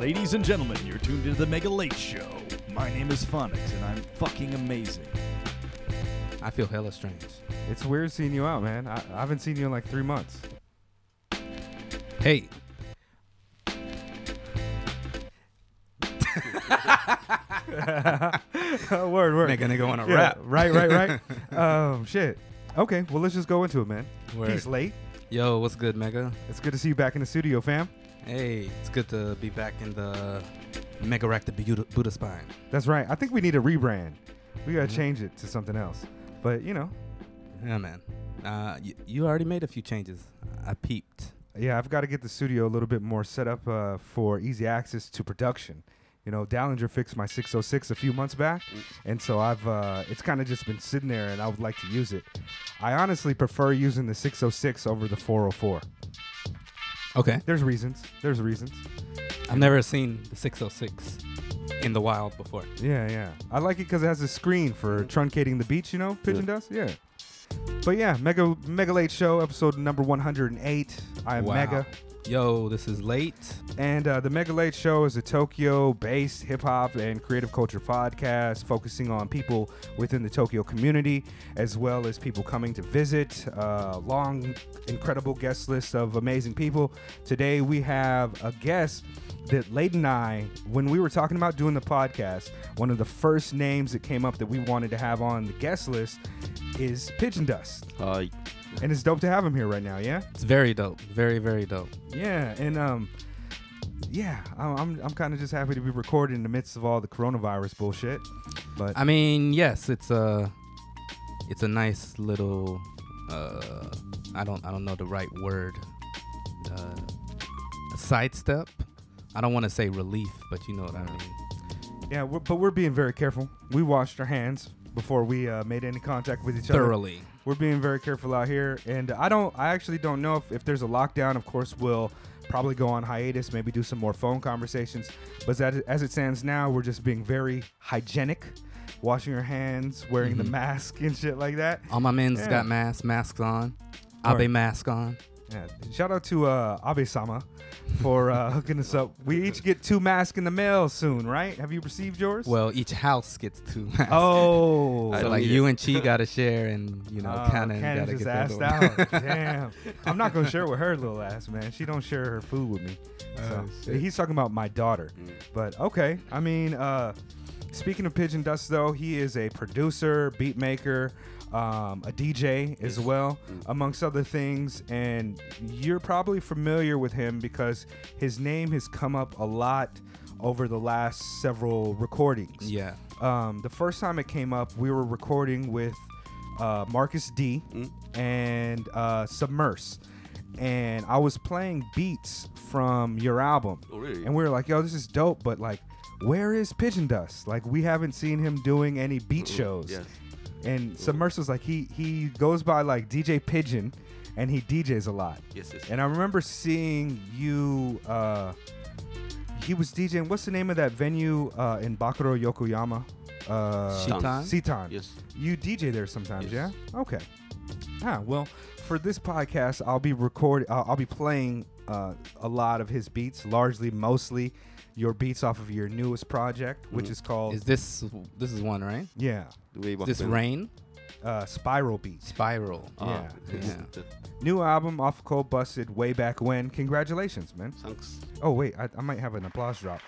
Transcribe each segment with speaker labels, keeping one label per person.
Speaker 1: Ladies and gentlemen, you're tuned into the Mega Late Show. My name is Phonics, and I'm fucking amazing.
Speaker 2: I feel hella strange.
Speaker 3: It's weird seeing you out, man. I, I haven't seen you in like three months.
Speaker 2: Hey.
Speaker 3: word, word.
Speaker 2: Make a nigga want to
Speaker 3: Yeah,
Speaker 2: rap.
Speaker 3: Right, right, right. um, shit. Okay, well, let's just go into it, man.
Speaker 2: Word.
Speaker 3: Peace, late.
Speaker 2: Yo, what's good, Mega?
Speaker 3: It's good to see you back in the studio, fam.
Speaker 2: Hey, it's good to be back in the Mega Rack the Buddha, Buddha Spine.
Speaker 3: That's right. I think we need a rebrand. We gotta
Speaker 2: Mhm.
Speaker 3: change it to something else. But you know,
Speaker 2: Yeah, man. Uh, y- you already made a few changes. I peeped.
Speaker 3: yeah, I've got to get the studio a little bit more set up uh, for easy access to production. You know, Dallinger fixed my 606 a few months back, and so I've uh, it's kind of just been sitting there, and I would like to use it. I honestly prefer using the 606 over the 404.
Speaker 2: Okay.
Speaker 3: There's reasons. There's reasons.
Speaker 2: I've never seen the 606 in the wild before.
Speaker 3: Yeah, yeah. I like it because it has a screen for truncating the beach, You know, Pigeon Dust. Yeah. But yeah, Mega Mega Late Show episode number 108. I am
Speaker 2: Wow.
Speaker 3: Mega.
Speaker 2: Yo, this is late.
Speaker 3: And uh, the Mega Late Show is a Tokyo based hip hop and creative culture podcast focusing on people within the Tokyo community as well as people coming to visit. Uh, long, incredible guest list of amazing people. Today we have a guest that Late and I, when we were talking about doing the podcast, one of the first names that came up that we wanted to have on the guest list is Pigeon Dust.
Speaker 4: Uh,
Speaker 3: And it's dope to have him here right now, yeah?
Speaker 2: It's very dope. Very, very dope.
Speaker 3: Yeah, and um, yeah, I'm I'm, I'm kind of just happy to be recording in the midst of all the coronavirus bullshit. But
Speaker 2: I mean, yes, it's a it's a nice little uh I don't I don't know the right word. Uh a sidestep. I don't want to say relief, but you know what I mean.
Speaker 3: yeah, we're, but we're being very careful. We washed our hands before we uh, made any contact with each other.
Speaker 2: Thoroughly.
Speaker 3: We're being very careful out here, and I don't. I actually don't know if, if there's a lockdown. Of course, we'll probably go on hiatus, maybe do some more phone conversations. But as, as it stands now, we're just being very hygienic, washing our hands, wearing the
Speaker 2: Mhm.
Speaker 3: mask and shit like that.
Speaker 2: All my men's
Speaker 3: Yeah.
Speaker 2: got masks, masks on. Abe mask on.
Speaker 3: Yeah, shout out to uh, Abe-sama for uh, hooking us up. We each get two masks in the mail soon, right? Have you received yours?
Speaker 2: Well, each house gets two masks.
Speaker 3: oh,
Speaker 2: so like you and Chi gotta share, and you know,
Speaker 3: Uh,
Speaker 2: Cannon
Speaker 3: Cannon
Speaker 2: gotta
Speaker 3: just
Speaker 2: get
Speaker 3: asked
Speaker 2: the other one.
Speaker 3: out. Damn, I'm not gonna share with her little ass, man. She don't share her food with me.
Speaker 2: Oh,
Speaker 3: So
Speaker 2: shit.
Speaker 3: he's talking about my daughter.
Speaker 4: Mm.
Speaker 3: But okay, I mean, uh, speaking of Pigeon Dust, though, he is a producer, beat maker, um, a DJ as well,
Speaker 4: Mm.
Speaker 3: amongst other things. And you're probably familiar with him because his name has come up a lot over the last several recordings.
Speaker 2: Yeah.
Speaker 3: Um, the first time it came up, we were recording with uh, Marcus D
Speaker 4: Mm.
Speaker 3: and uh, Submerse. And I was playing beats from your album.
Speaker 4: Oh, really?
Speaker 3: And we were like, yo, this is dope, but like, where is Pigeon Dust? Like, we haven't seen him doing any beat
Speaker 4: Mm,
Speaker 3: shows.
Speaker 4: Yes.
Speaker 3: And Submerse was like, he he goes by like DJ Pigeon, and he DJs a lot.
Speaker 4: Yes, yes.
Speaker 3: And I remember seeing you. Uh, he was DJing. What's the name of that venue uh, in Bakuro, Yokoyama? Uh,
Speaker 2: Shitan?
Speaker 3: Sitan.
Speaker 4: Yes.
Speaker 3: You DJ there sometimes,
Speaker 4: Yes.
Speaker 3: yeah? Okay. Ah, well, for this podcast, I'll be record. Uh, I'll be playing uh, a lot of his beats, largely, mostly your beats off of your newest project, which
Speaker 4: Mhm.
Speaker 3: is called
Speaker 2: Is this this is one right?
Speaker 3: yeah,
Speaker 4: The way
Speaker 2: Is this
Speaker 4: when.
Speaker 2: Rain
Speaker 3: uh, Spiral Beats.
Speaker 2: Spiral?
Speaker 4: Ah,
Speaker 3: Yeah.
Speaker 4: yes,
Speaker 2: Yeah.
Speaker 4: the-
Speaker 3: New album off Cold Busted way back when. Congratulations, man.
Speaker 4: Thanks.
Speaker 3: Oh wait, I, I might have an applause drop.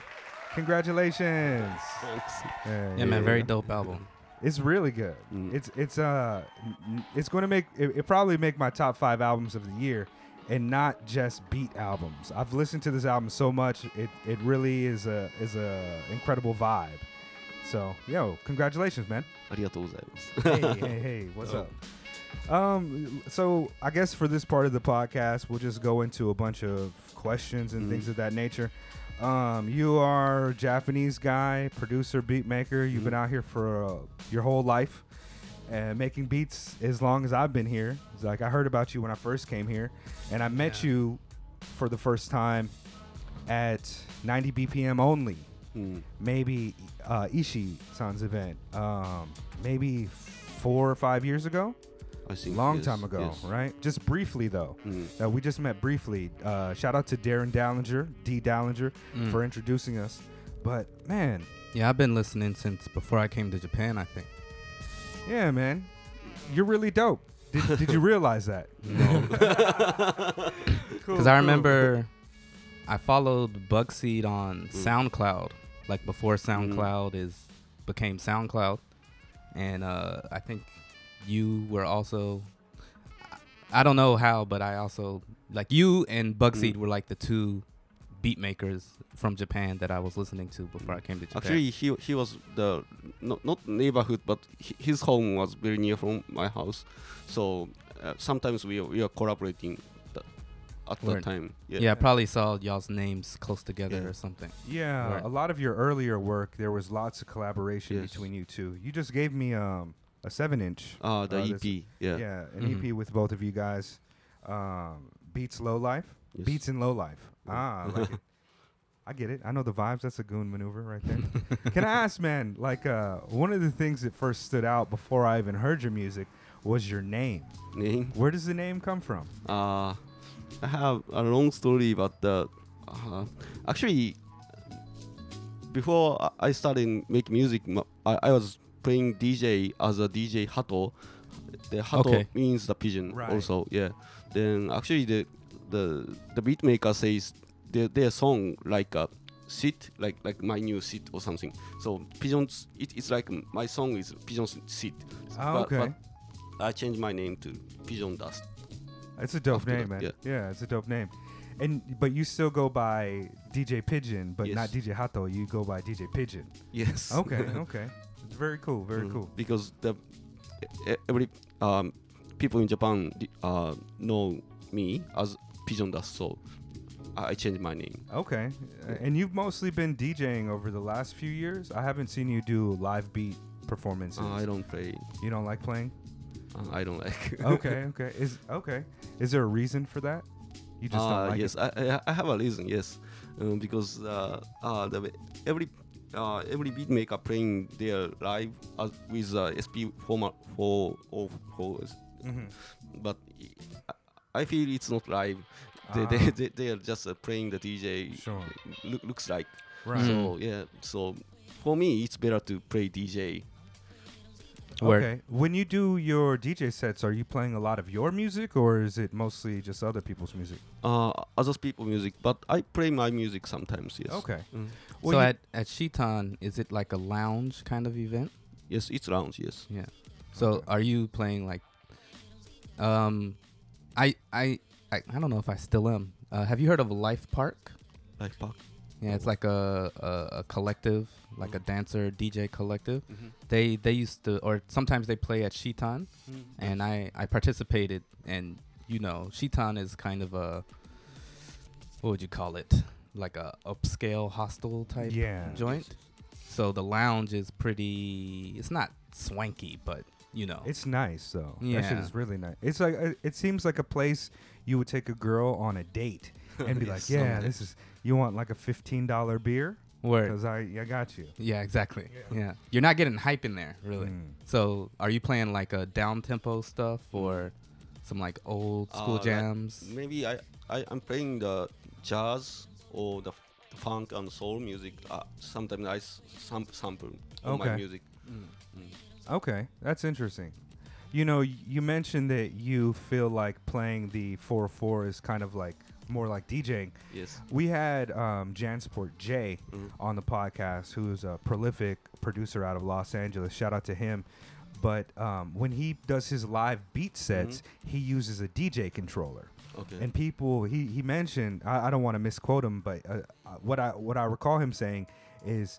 Speaker 3: Congratulations.
Speaker 4: Thanks.
Speaker 3: Yeah,
Speaker 2: Yeah, man, very dope album.
Speaker 3: It's really good.
Speaker 4: Mm.
Speaker 3: It's it's uh n- n- it's going to make it, it probably make my top five albums of the year, and not just beat albums. I've listened to this album so much; it it really is a is a incredible vibe. So, yo, congratulations, man. hey, hey, hey, what's up? Um, so I guess for this part of the podcast, we'll just go into a bunch of questions and things mm-hmm. of that nature. Um, you are a Japanese guy, producer, beat maker. You've mm-hmm.
Speaker 4: been
Speaker 3: out here for uh, your whole life and making beats as long as I've been here. It's like I heard about you when I first came here, and I met
Speaker 2: Yeah.
Speaker 3: you for the first time at 90 BPM only
Speaker 4: Mm.
Speaker 3: maybe uh, Ishi San's event, um, maybe four or five years ago.
Speaker 4: I think.
Speaker 3: Long
Speaker 4: yes,
Speaker 3: time ago,
Speaker 4: yes.
Speaker 3: right? Just briefly though.
Speaker 4: Mm.
Speaker 3: Uh, we just met briefly. Uh, shout out to Darren Dallinger, D Dallinger,
Speaker 2: Mm.
Speaker 3: for introducing us. But man,
Speaker 2: Yeah, I've been listening since before I came to Japan. I think.
Speaker 3: Yeah, man, you're really dope. Did, did you realize that?
Speaker 2: Because I remember I followed Bugseed on SoundCloud, like before SoundCloud is became SoundCloud, and uh, I think you were also. I- I don't know how, but I also like you and Bugseed
Speaker 4: Mm.
Speaker 2: were like the two beat makers from Japan that I was listening to before I came to Japan.
Speaker 4: Actually, he he was the not not neighborhood, but hi- his home was very near from my house, so uh, sometimes we are, we are collaborating the, at that time. Yeah.
Speaker 2: yeah, I probably saw y'all's names close together
Speaker 4: Yeah.
Speaker 2: or something.
Speaker 3: Yeah,
Speaker 2: Right.
Speaker 3: a lot of your earlier work, there was lots of collaboration
Speaker 4: Yes.
Speaker 3: between you two. You just gave me um, a seven-inch.
Speaker 4: Uh, the
Speaker 3: Uh,
Speaker 4: EP. Yeah.
Speaker 3: Yeah, an
Speaker 2: Mhm.
Speaker 3: EP with both of you guys. Um, Beats Low Life.
Speaker 4: Yes.
Speaker 3: Beats in Low Life. Ah, I like it. I get it. I know the vibes. That's a goon maneuver right there. Can I ask, man? Like, uh, one of the things that first stood out before I even heard your music was your name.
Speaker 4: Name.
Speaker 3: Where does the name come from?
Speaker 4: Uh, I have a long story, but the uh, actually before I- I started making music, I was playing DJ as a DJ Hato. The Hato
Speaker 2: Okay.
Speaker 4: means the pigeon
Speaker 3: Right.
Speaker 4: also. Yeah. Then actually the the the beat maker says their their song like a sit like like my new sit or something. So pigeons it, it's like my song is pigeons sit.
Speaker 3: Oh,
Speaker 4: But-
Speaker 3: okay.
Speaker 4: but I changed my name to Pigeon Dust.
Speaker 3: It's a dope
Speaker 4: after
Speaker 3: name,
Speaker 4: that,
Speaker 3: man.
Speaker 4: yeah.
Speaker 3: it's a dope name. And but you still go by DJ Pigeon, but not DJ Hato. You go by DJ Pigeon.
Speaker 4: Yes.
Speaker 3: Okay, okay. It's very cool. Very
Speaker 4: Mm,
Speaker 3: cool.
Speaker 4: Because the every um, people in Japan uh, know me as Pigeon Dust, so I changed my name.
Speaker 3: Okay. And you've mostly been DJing over the last few years. I haven't seen you do live beat performances.
Speaker 4: Uh, I don't play.
Speaker 3: You don't like playing?
Speaker 4: Uh, I don't like.
Speaker 3: okay, okay. Is okay. Is there a reason for that? You just
Speaker 4: uh,
Speaker 3: don't like
Speaker 4: yes,
Speaker 3: it.
Speaker 4: I, I have a reason. Yes, um, because uh, uh, the, every uh, every beat maker playing their live uh, with uh, SP format four or four,
Speaker 3: Mhm.
Speaker 4: but I- I feel it's not live. They,
Speaker 3: Ah.
Speaker 4: they, they, they are just uh, playing the DJ.
Speaker 3: Sure.
Speaker 4: Look, looks like.
Speaker 3: Right.
Speaker 4: So yeah. So for me, it's better to play DJ.
Speaker 2: Word.
Speaker 3: Okay. When you do your DJ sets, are you playing a lot of your music or is it mostly just other people's music?
Speaker 4: Uh, other people music, but I play my music sometimes. Yes.
Speaker 3: Okay.
Speaker 4: Mm.
Speaker 3: Well,
Speaker 2: so at at Shitan, is it like a lounge kind of event?
Speaker 4: Yes, it's lounge. Yes.
Speaker 2: Yeah. So
Speaker 3: Okay.
Speaker 2: are you playing like um I I I, I don't know if I still am. Uh, have you heard of Life Park?
Speaker 4: Life park.
Speaker 2: Yeah, it's like a, a, a collective, like a dancer DJ collective.
Speaker 4: Mm-hmm.
Speaker 2: They they used to or sometimes they play at Shitan and I I participated and you know, Shitan is kind of a what would you call it? Like a upscale hostel type
Speaker 3: Yeah.
Speaker 2: joint. So the lounge is pretty it's not swanky, but you know.
Speaker 3: It's nice though. That shit
Speaker 2: Yeah.
Speaker 3: is really nice. It's like uh, it seems like a place you would take a girl on a date and be like, "Yeah, this is you want like a fifteen dollar beer
Speaker 2: Word.
Speaker 3: because I I got you."
Speaker 2: Yeah, exactly.
Speaker 3: Yeah.
Speaker 2: Yeah. You're not getting hype in there, really.
Speaker 3: Mm.
Speaker 2: So, are you playing like a down tempo stuff or some like old school
Speaker 4: Uh, like
Speaker 2: jams?
Speaker 4: Maybe I, I I'm playing the jazz or the, f- funk and soul music. Uh, sometimes I s- sam- sample on
Speaker 3: Okay.
Speaker 4: my music.
Speaker 2: Mm.
Speaker 4: Mm.
Speaker 3: Okay, that's interesting. You know, you mentioned that you feel like playing the 404 is kind of like more like DJing.
Speaker 4: Yes.
Speaker 3: We had um, Jansport J
Speaker 4: Mhm.
Speaker 3: on the podcast, who's a prolific producer out of Los Angeles. Shout out to him. But um, when he does his live beat sets, he uses a DJ controller.
Speaker 4: Okay.
Speaker 3: And people, he, he mentioned, I, I don't want to misquote him, but uh, uh, what I what I recall him saying is,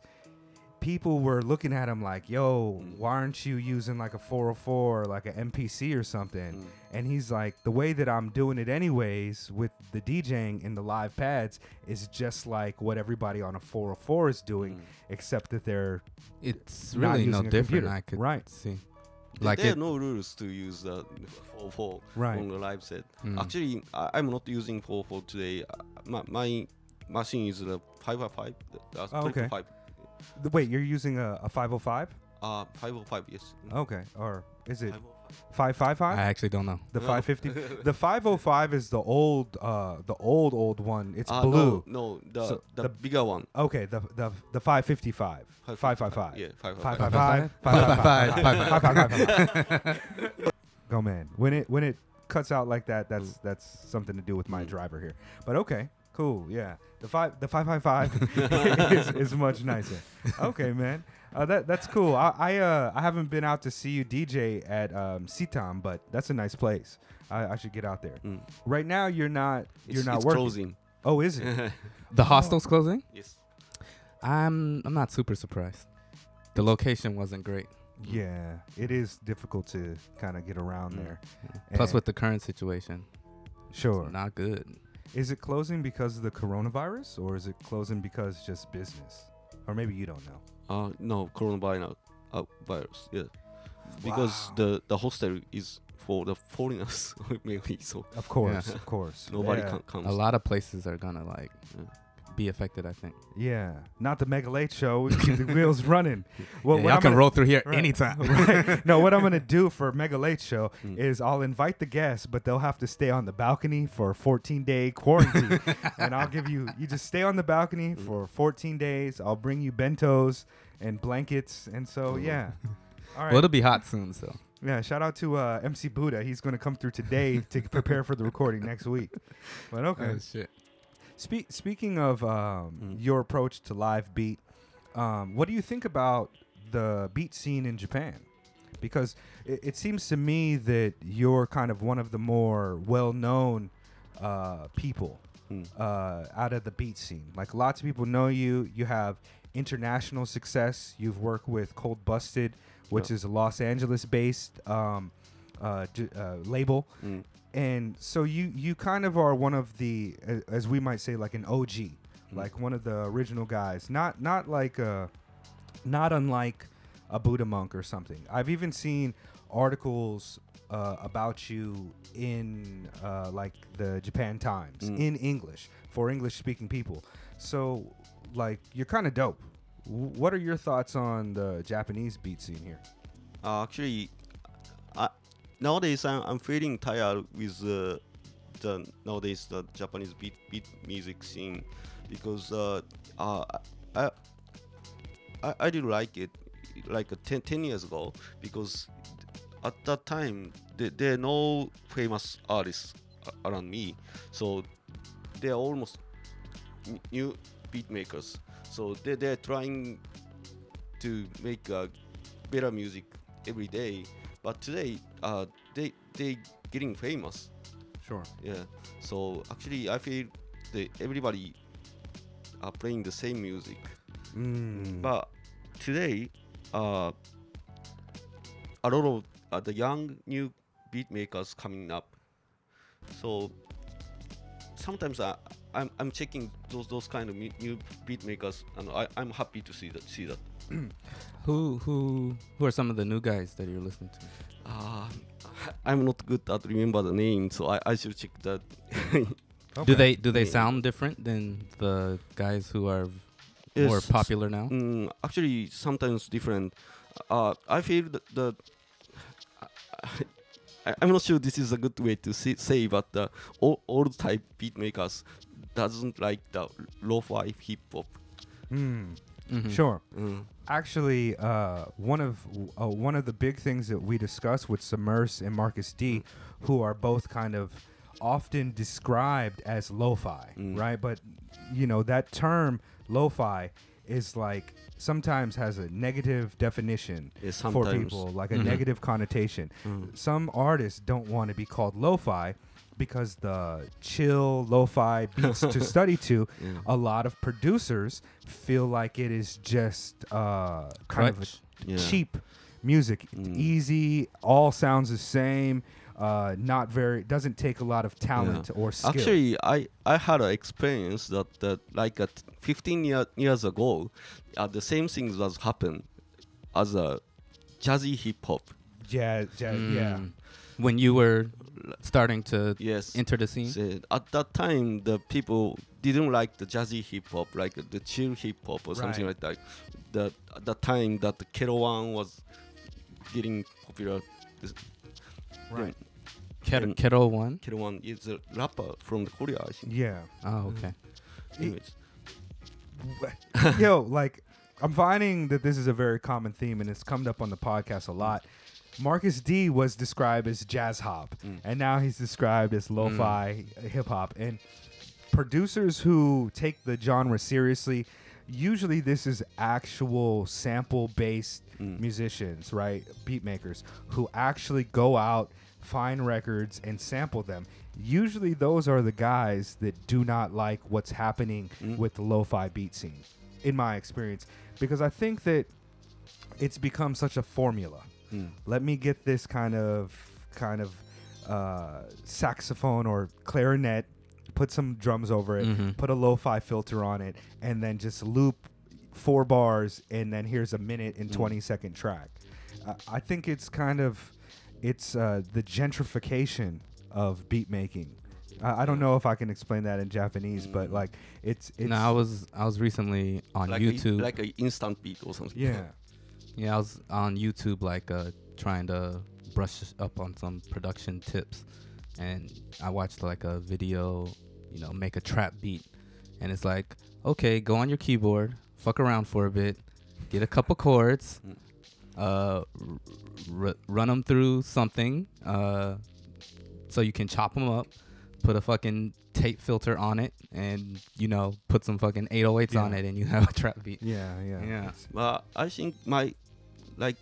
Speaker 3: people were looking at him like, "Yo,
Speaker 4: Mm.
Speaker 3: why aren't you using like a 404 or like an MPC or something?"
Speaker 4: Mm.
Speaker 3: And he's like, "The way that I'm doing it anyways with the DJing and the live pads is just like what everybody on a 404 is doing,
Speaker 4: Mm.
Speaker 3: except that they're
Speaker 2: It's
Speaker 3: not
Speaker 2: really no
Speaker 3: a
Speaker 2: different.
Speaker 3: computer.
Speaker 2: I could
Speaker 3: Right.
Speaker 2: see. Like
Speaker 4: there
Speaker 2: it,
Speaker 4: are no rules to use the 4
Speaker 3: Right.
Speaker 4: on the live set.
Speaker 2: Mm.
Speaker 4: Actually, I, I'm not using 4 today. Uh, my, my machine is the 555. That's
Speaker 3: Oh, okay.
Speaker 4: 25.
Speaker 3: The, wait, you're using a, a 505?
Speaker 4: Uh, 505, yes. Mm.
Speaker 3: Okay, or is it
Speaker 4: 505.
Speaker 3: five five
Speaker 2: I actually don't know.
Speaker 3: The
Speaker 4: No.
Speaker 3: 550. the 505 is the old, uh, the old old one. It's
Speaker 4: Uh,
Speaker 3: blue.
Speaker 4: No, no the,
Speaker 3: So
Speaker 4: the,
Speaker 3: the-
Speaker 4: bigger one.
Speaker 3: Okay, the the the 555. 555.
Speaker 4: Yeah, 555.
Speaker 3: 555. 555. 555. Go man. When it when it cuts out like that, that's that's something to do with my
Speaker 4: Mm.
Speaker 3: driver here. But okay, cool. Yeah. The five the 555 is, is much nicer. Okay, man. Uh, that that's cool. I I, uh, I haven't been out to see you DJ at um, Sitam, but that's a nice place. I, I should get out there.
Speaker 4: Mm.
Speaker 3: Right now, you're not you're
Speaker 4: It's,
Speaker 3: not
Speaker 4: it's
Speaker 3: working.
Speaker 4: closing.
Speaker 3: Oh, is it?
Speaker 2: The hostel's closing.
Speaker 4: yes.
Speaker 2: I'm I'm not super surprised. The location wasn't great.
Speaker 3: yeah, it is difficult to kind of get around
Speaker 2: Mm.
Speaker 3: there.
Speaker 2: Plus,
Speaker 3: And-
Speaker 2: with the current situation,
Speaker 3: Sure.
Speaker 2: not good.
Speaker 3: Is it closing because of the coronavirus, or is it closing because just business? Or maybe you don't know.
Speaker 4: Uh, no, coronavirus. Uh, virus. Yeah. Because
Speaker 3: Wow.
Speaker 4: the the hostel is for the foreigners mainly, so
Speaker 3: Of course, of course.
Speaker 4: nobody
Speaker 3: yeah.
Speaker 4: can comes.
Speaker 2: A lot of places are gonna like
Speaker 4: Yeah.
Speaker 2: Be affected. I think.
Speaker 3: Yeah, not the Mega Late Show. We keep the wheels running. Well,
Speaker 2: Yeah, y'all
Speaker 3: I'm
Speaker 2: can
Speaker 3: gonna-
Speaker 2: roll through here
Speaker 3: Right.
Speaker 2: anytime.
Speaker 3: right. No, what I'm gonna do for Mega Late Show
Speaker 4: Mm.
Speaker 3: is I'll invite the guests, but they'll have to stay on the balcony for a 14 day quarantine, and I'll give you you just stay on the balcony
Speaker 4: Mm.
Speaker 3: for 14 days. I'll bring you bentos and blankets, and so yeah. All right.
Speaker 2: Well, it'll be hot soon, so
Speaker 3: Yeah, shout out to uh, MC Buddha. He's going to come through today to prepare for the recording next week. But okay.
Speaker 2: Oh, shit.
Speaker 3: Spe- speaking of um,
Speaker 4: Mm.
Speaker 3: your approach to live beat, um, what do you think about the beat scene in Japan? Because it, it seems to me that you're kind of one of the more well-known uh, people
Speaker 4: Mm.
Speaker 3: uh, out of the beat scene. Like lots of people know you. You have international success. You've worked with Cold Busted, which is a Los Angeles-based um, uh, j- uh, label,
Speaker 4: Mm.
Speaker 3: and so you you kind of are one of the, as we might say, like an OG,
Speaker 4: Mm.
Speaker 3: like one of the original guys. Not not like a, not unlike a Buddha monk or something. I've even seen articles uh, about you in uh, like the Japan Times
Speaker 4: Mm.
Speaker 3: in English for English speaking people. So like you're kind of dope. W- what are your thoughts on the Japanese beat scene here?
Speaker 4: Uh, actually, I, nowadays I'm, I'm feeling tired with uh, the nowadays the Japanese beat beat music scene because uh, uh, I, I I did like it like uh, 10, 10 years ago because at that time there, there are no famous artists around me. So they're almost n- new beat makers. So they, they're trying to make uh, better music every day. But today uh, they they getting famous
Speaker 3: Sure.
Speaker 4: yeah so actually i feel that everybody are playing the same music
Speaker 3: Mm.
Speaker 4: but today uh, a lot of uh, the young new beat makers coming up so sometimes I, I'm, I'm checking those those kind of new beat makers and I, I'm happy to see that see that
Speaker 2: Who who who are some of the new guys that you're listening to?
Speaker 4: Uh, I'm not good at remember the name so I, I should check that
Speaker 2: Do they do they
Speaker 4: Yeah.
Speaker 2: sound different than the guys who are more popular now?
Speaker 4: Mm, actually, sometimes different. Uh, I feel that the. I, I'm not sure this is a good way to say, say but the old, old type beat makers doesn't like the lo-fi hip hop.
Speaker 3: Mm.
Speaker 2: Mhm.
Speaker 3: Sure.
Speaker 4: Mm.
Speaker 3: Actually, uh, one of uh, one of the big things that we discuss with Submerse and Marcus D, who are both kind of often described as lo-fi,
Speaker 4: Mm.
Speaker 3: right? But you know that term lo-fi is like sometimes has a negative definition for people, like a
Speaker 2: Mhm.
Speaker 3: negative connotation.
Speaker 4: Mm.
Speaker 3: Some artists don't want to be called lo-fi because the chill lo-fi beats to study to
Speaker 4: Yeah.
Speaker 3: a lot of producers feel like it is just uh, kind of
Speaker 2: Crutch.
Speaker 3: a
Speaker 4: Yeah.
Speaker 3: cheap music,
Speaker 4: Mm.
Speaker 3: easy, all sounds the same, uh, not very doesn't take a lot of talent or skill.
Speaker 4: Actually, I, I had an experience that, that like at 15 year, years ago, uh, the same thing was happened as a jazzy hip hop.
Speaker 3: jazz, jazz yeah,
Speaker 2: Mm. When you were starting to
Speaker 4: yes.
Speaker 2: enter the scene.
Speaker 4: So at that time, the people didn't like the jazzy hip hop, like the chill hip hop or something like that. The at the time that the Kero One was getting popular. This-
Speaker 3: Right.
Speaker 2: Ket-
Speaker 4: and-
Speaker 2: Keto One.
Speaker 4: Kero One is a rapper from Korea, I think.
Speaker 3: Yeah.
Speaker 2: Oh, okay. Mm.
Speaker 4: Anyways,
Speaker 3: Yo, like, I'm finding that this is a very common theme, and it's come up on the podcast a lot. Marcus D was described as jazz hop,
Speaker 4: Mm.
Speaker 3: and now he's described as lo-fi hip hop. And producers who take the genre seriously, usually this is actual sample-based
Speaker 4: Mm.
Speaker 3: musicians, right? Beat makers who actually go out, find records, and sample them. Usually, those are the guys that do not like what's happening
Speaker 4: Mm.
Speaker 3: with the lo-fi beat scene, in my experience, because I think that it's become such a formula.
Speaker 4: Mm.
Speaker 3: Let me get this kind of kind of uh, saxophone or clarinet, put some drums over it,
Speaker 2: Mhm.
Speaker 3: put a lo-fi filter on it, and then just loop four bars, and then here's a minute and
Speaker 4: Mm.
Speaker 3: 20 second track. I I think it's kind of it's uh, the gentrification of beat making. I, I don't know if I can explain that in Japanese, but
Speaker 4: Mm.
Speaker 3: like it's it's
Speaker 2: no, I was I was recently on
Speaker 4: like
Speaker 2: YouTube.
Speaker 4: A, like an instant beat or something.
Speaker 3: yeah
Speaker 2: yeah, I was on YouTube like uh trying to brush up on some production tips, and I watched like a video, you know, make a trap beat, and it's like, okay, go on your keyboard, fuck around for a bit, get a couple chords, uh, r- r- run them through something, uh, so you can chop them up, put a fucking tape filter on it, and you know, put some fucking 808s on it, and you have a trap beat.
Speaker 3: yeah yeah
Speaker 2: Yeah.
Speaker 4: Well, I think my like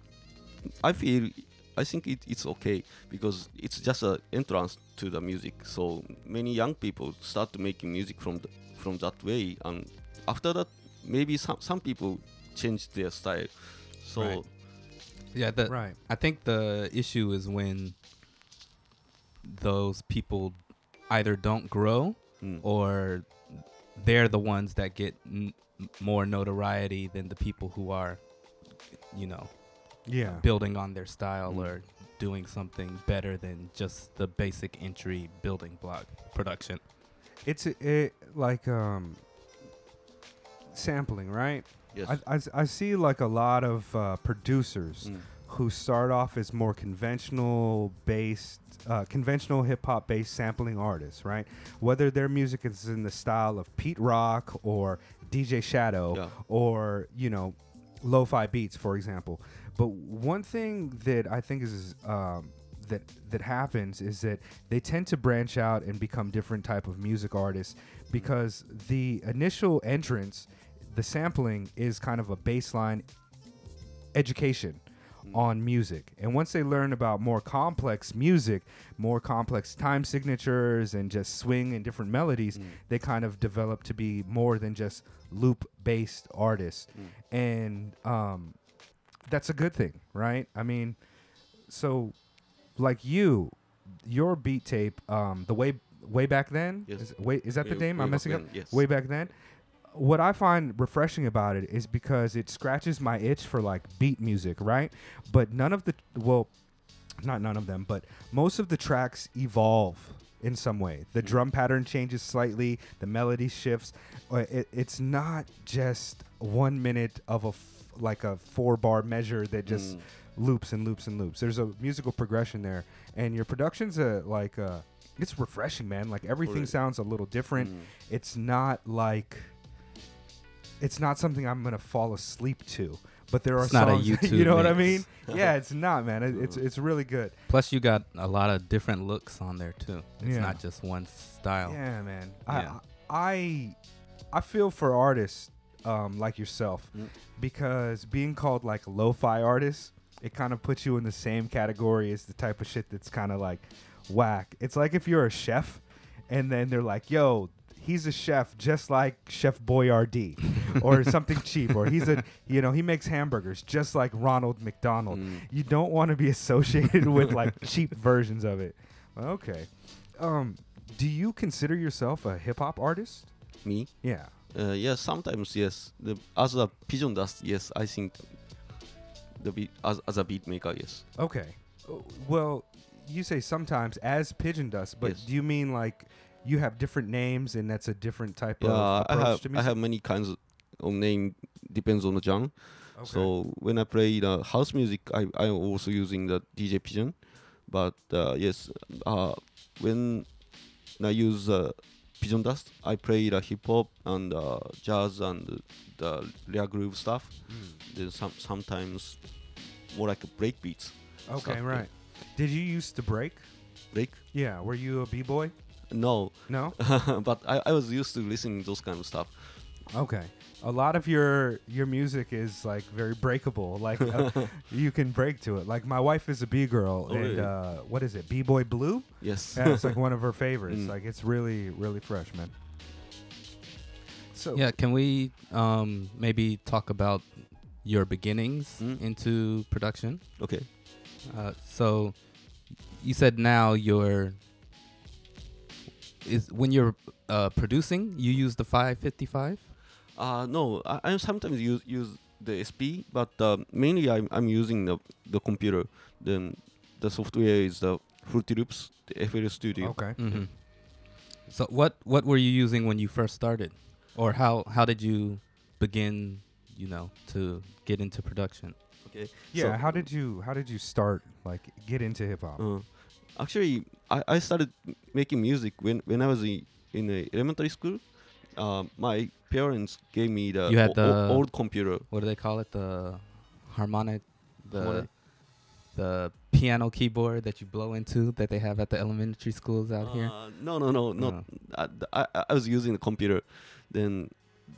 Speaker 4: I feel I think it, it's okay because it's just an entrance to the music. So many young people start making music from the, from that way, and after that, maybe some some people change their style. So
Speaker 2: Right. Yeah, the,
Speaker 3: right
Speaker 2: I think the issue is when those people either don't grow
Speaker 4: mm,
Speaker 2: or they're the ones that get n- more notoriety than the people who are, you know,
Speaker 3: yeah
Speaker 2: building on their style
Speaker 4: Mm.
Speaker 2: or doing something better than just the basic entry building block production.
Speaker 3: it's a, it like um sampling right
Speaker 4: yes.
Speaker 3: I, I, s- I see like a lot of uh, producers
Speaker 4: Mm,
Speaker 3: who start off as more conventional based uh, conventional hip hop based sampling artists right whether their music is in the style of Pete Rock or DJ Shadow
Speaker 4: Yeah.
Speaker 3: or you know lo-fi beats for example but one thing that I think is um, that that happens is that they tend to branch out and become different type of music artists because the initial entrance the sampling is kind of a baseline education
Speaker 4: Mm.
Speaker 3: on music. And once they learn about more complex music, more complex time signatures and just swing and different melodies,
Speaker 4: Mm.
Speaker 3: they kind of develop to be more than just loop based artists.
Speaker 4: Mm.
Speaker 3: And um, that's a good thing, right? I mean, so like you, your beat tape, um, the way way back then,
Speaker 4: Yes.
Speaker 3: is, way, is that the
Speaker 4: Way-
Speaker 3: name I'm messing up?
Speaker 4: then, Yes.
Speaker 3: way back then. What I find refreshing about it is because it scratches my itch for like beat music, right? But none of the well, not none of them, but most of the tracks evolve in some way. The
Speaker 4: Mm.
Speaker 3: drum pattern changes slightly, the melody shifts. Uh, It, it's not just one minute of a like a four bar measure that just
Speaker 4: Mm.
Speaker 3: loops and loops and loops. There's a musical progression there, and your production's a like uh it's refreshing, man. Like everything
Speaker 4: Correct.
Speaker 3: sounds a little different
Speaker 4: Mm.
Speaker 3: it's not like it's not something I'm gonna fall asleep to. But there are
Speaker 2: It's not a
Speaker 3: songs, you
Speaker 2: YouTube
Speaker 3: know what I mean? Yeah, it's not, man. It, it's it's really good.
Speaker 2: Plus, you got a lot of different looks on there too. It's
Speaker 3: Yeah.
Speaker 2: not just one style.
Speaker 3: Yeah, man.
Speaker 2: Yeah.
Speaker 3: I I I feel for artists um, like yourself
Speaker 4: Mm.
Speaker 3: because being called like a lo-fi artist, it kind of puts you in the same category as the type of shit that's kind of like whack. It's like if you're a chef, and then they're like, "Yo." He's a chef, just like Chef Boyardee, or something cheap, or he's a, you know, he makes hamburgers just like Ronald McDonald.
Speaker 4: Mm.
Speaker 3: You don't want to be associated with like cheap versions of it. Okay. Um, do you consider yourself a hip hop artist?
Speaker 4: Me?
Speaker 3: Yeah.
Speaker 4: Uh, yes, sometimes yes. The, as a pigeon dust, yes, I think the beat as, as a beat maker, yes.
Speaker 3: Okay. Uh, Well, you say sometimes as Pigeon Dust, but
Speaker 4: Yes.
Speaker 3: do you mean like you have different names and that's a different type
Speaker 4: Yeah,
Speaker 3: of
Speaker 4: I
Speaker 3: approach
Speaker 4: have
Speaker 3: to
Speaker 4: I have many kinds of, of name depends on the genre.
Speaker 3: Okay.
Speaker 4: So when I play the house music, I I'm also using the DJ Pigeon. But uh, yes, uh, when I use uh, Pigeon Dust, I play the hip hop and uh, jazz and the rare groove stuff.
Speaker 3: Mm.
Speaker 4: Then some sometimes more like break beats.
Speaker 3: Okay,
Speaker 4: stuff,
Speaker 3: right. Did you used to break?
Speaker 4: Break?
Speaker 3: Yeah. Were you a b boy?
Speaker 4: No,
Speaker 3: No.
Speaker 4: but I, I was used to listening to those kind of stuff.
Speaker 3: Okay. A lot of your your music is like very breakable. Like uh, you can break to it. Like my wife is a b girl,
Speaker 4: Oh,
Speaker 3: and
Speaker 4: really?
Speaker 3: uh, what is it? B boy blue.
Speaker 4: Yes.
Speaker 3: Yeah, it's like one of her favorites.
Speaker 4: Mm.
Speaker 3: Like it's really really fresh, man. So
Speaker 2: Yeah, can we um, maybe talk about your beginnings
Speaker 4: Mm.
Speaker 2: into production?
Speaker 4: okay.
Speaker 2: Uh, so you said now you're is when you're uh, producing, you use the 555.
Speaker 4: Uh, no, I, I sometimes use use the SP, but uh, mainly I'm I'm using the the computer. Then the software is the Fruity Loops, the FL Studio.
Speaker 3: okay.
Speaker 2: Mm-hmm. So what what were you using when you first started, or how how did you begin? You know, to get into production.
Speaker 4: Okay.
Speaker 3: Yeah.
Speaker 4: So-
Speaker 3: how did you how did you start like get into hip hop?
Speaker 4: Uh, actually, I, I started making music when when I was in, in elementary school. Uh, my parents gave me the,
Speaker 2: You had
Speaker 4: o- o-
Speaker 2: the-
Speaker 4: old computer.
Speaker 2: What do they call it? The harmonic, the
Speaker 4: Harmonic?
Speaker 2: the piano keyboard that you blow into that they have at the elementary schools out here.
Speaker 4: No, no, no, no. I, I, I was using the computer. Then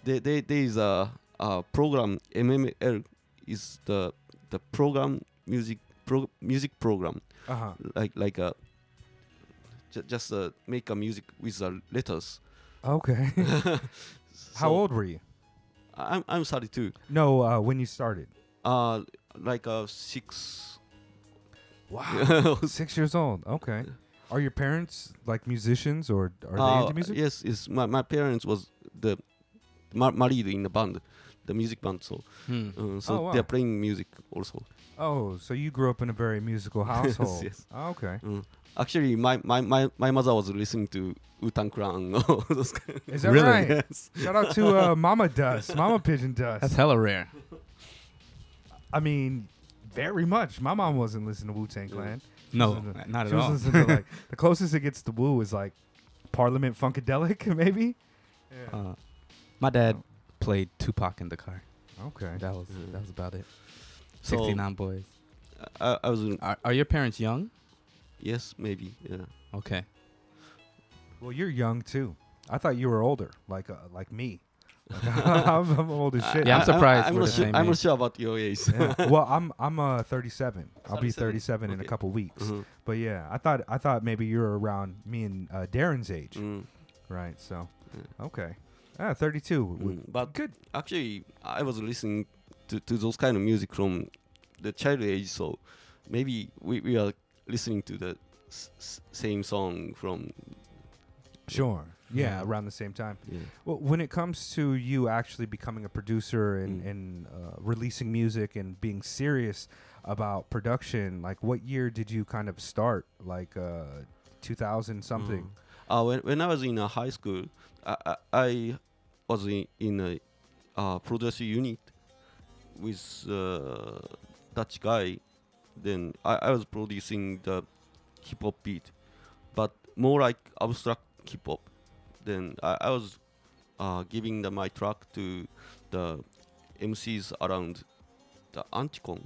Speaker 4: there, there, there is a, a program. MML is the the program music pro, music program
Speaker 3: Uh huh.
Speaker 4: like like a ju- just uh, make a music with the letters.
Speaker 3: Okay. How old were you?
Speaker 4: I'm I'm 32.
Speaker 3: No, uh, when you started.
Speaker 4: Uh, like uh six.
Speaker 3: Wow. Six years old. Okay. Are your parents like musicians or are they
Speaker 4: Uh,
Speaker 3: into music?
Speaker 4: Yes, is my my parents was the mar- married in the band, the music band. So
Speaker 2: Hmm.
Speaker 4: uh, so
Speaker 3: Oh, wow.
Speaker 4: they're playing music also.
Speaker 3: Oh, so you grew up in a very musical household.
Speaker 4: yes.
Speaker 3: Oh, okay.
Speaker 4: Uh, actually, my, my, my, my mother was listening to Wu-Tang Clan.
Speaker 3: Is that
Speaker 2: Really?
Speaker 3: right?
Speaker 4: yes.
Speaker 3: Shout out to uh, Mama Dust, Mama Pigeon Dust.
Speaker 2: That's hella rare.
Speaker 3: I mean, very much. My mom wasn't listening to Wu Tang
Speaker 4: Yeah.
Speaker 3: Clan.
Speaker 2: No,
Speaker 3: to-
Speaker 2: not at all.
Speaker 3: to like the closest it gets to Wu is like Parliament Funkadelic, maybe. Yeah.
Speaker 2: Uh, my dad played Tupac in the car.
Speaker 3: okay.
Speaker 2: That was
Speaker 4: Yeah.
Speaker 2: that was about it.
Speaker 4: So
Speaker 2: 69 boys.
Speaker 4: I, I was
Speaker 2: Are, are your parents young?
Speaker 4: yes, maybe. Yeah.
Speaker 2: Okay.
Speaker 3: Well, you're young too. I thought you were older, like uh, like me. Like, I'm, I'm old as shit.
Speaker 2: Yeah, I'm
Speaker 4: I- I-
Speaker 2: surprised
Speaker 4: I'm not sure, I'm not sure about your age.
Speaker 3: Yeah. Well, I'm I'm uh 37. I'll be
Speaker 4: 37?
Speaker 3: 37 in a couple weeks.
Speaker 4: Mhm.
Speaker 3: But yeah, I thought I thought maybe you were around me and uh, Darren's age,
Speaker 4: Mm,
Speaker 3: right? So,
Speaker 4: Yeah.
Speaker 3: okay, ah, 32.
Speaker 4: Mm. But
Speaker 3: Good.
Speaker 4: actually, I was listening to, to those kind of music from the child age, so maybe we, we are listening to the s- s- same song from.
Speaker 3: Sure. Yeah,
Speaker 2: Yeah.
Speaker 3: around the same time.
Speaker 4: Yeah.
Speaker 3: Well, when it comes to you actually becoming a producer and,
Speaker 4: Mm.
Speaker 3: and uh, releasing music and being serious about production, like what year did you kind of start? Like uh, 2000 something?
Speaker 4: Mm. Uh, when, when I was in uh, high school, I, I, was in, in a uh, producer unit with uh, Dutch guy. Then I, I was producing the hip hop beat, but more like abstract hip hop. Then I, I was uh, giving the, my track to the MCs around the Anticon,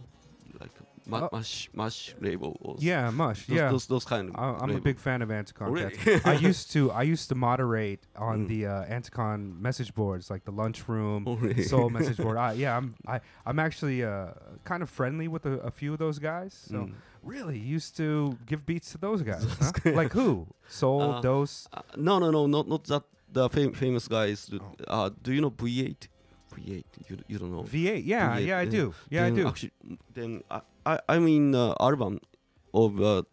Speaker 4: like ma-
Speaker 3: Oh.
Speaker 4: Mash Mash label.
Speaker 3: Yeah, mush.
Speaker 4: those,
Speaker 3: yeah.
Speaker 4: those, those kind of.
Speaker 3: I, I'm a big fan of Anticon.
Speaker 4: Oh, really?
Speaker 3: I used to I used to moderate on
Speaker 4: Mm.
Speaker 3: the uh, Anticon message boards, like the lunchroom,
Speaker 4: Oh, really?
Speaker 3: Soul message board. I, yeah, I'm I I'm actually uh, kind of friendly with a, a few of those guys. So
Speaker 4: Mm.
Speaker 3: really used to give beats to those guys. huh? like who? Soul,
Speaker 4: Uh,
Speaker 3: Dose.
Speaker 4: Uh, no, no, no, not not that the fam- famous guys. Do,
Speaker 3: Oh.
Speaker 4: uh, do you know V8? V8. You, you don't know.
Speaker 3: V8. Yeah,
Speaker 4: V8,
Speaker 3: yeah, I
Speaker 4: yeah.
Speaker 3: do. Yeah, I
Speaker 4: Then
Speaker 3: do.
Speaker 4: Actually, then I I I'm in uh, album of. Uh,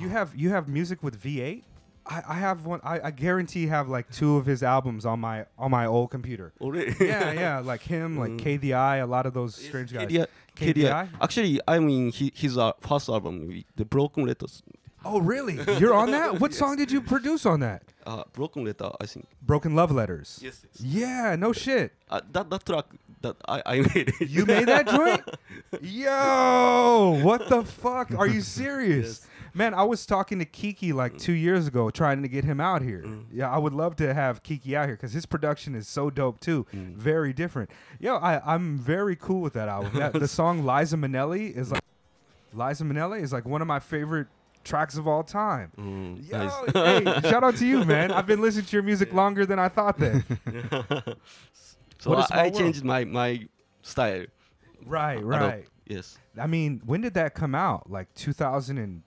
Speaker 3: You have you have music with V8. I, I have one. I, I guarantee have like two of his albums on my on my old computer.
Speaker 4: already.
Speaker 3: yeah, yeah, like him, like
Speaker 4: Mm.
Speaker 3: K-the-I???, a lot of those strange guys.
Speaker 4: K-the-I???,
Speaker 3: KDI?
Speaker 4: Actually, I mean he, his uh, first album, the Broken Letters.
Speaker 3: Oh, really? You're on that? What song did you produce on that?
Speaker 4: Uh, broken letter, I think.
Speaker 3: Broken Love Letters.
Speaker 4: Yes. yes.
Speaker 3: Yeah, no shit.
Speaker 4: Uh, that that track that I, I made. it.
Speaker 3: You made that joint? Yo, what the fuck? Are you serious? Man, I was talking to Kiki like two years ago, trying to get him out here. Yeah, I would love to have Kiki out here because his production is so dope too. Very different. Yo, I, I'm very cool with that album. That, the song Liza Minnelli is like Liza Minnelli is like one of my favorite tracks of all time.
Speaker 4: Mm,
Speaker 3: Yo,
Speaker 4: nice.
Speaker 3: hey, shout out to you, man. I've been listening to your music longer than I thought then.
Speaker 4: so
Speaker 3: What a
Speaker 4: I,
Speaker 3: small
Speaker 4: I changed my my style.
Speaker 3: right, right.
Speaker 4: Yes.
Speaker 3: I mean, when did that come out? Like 2006?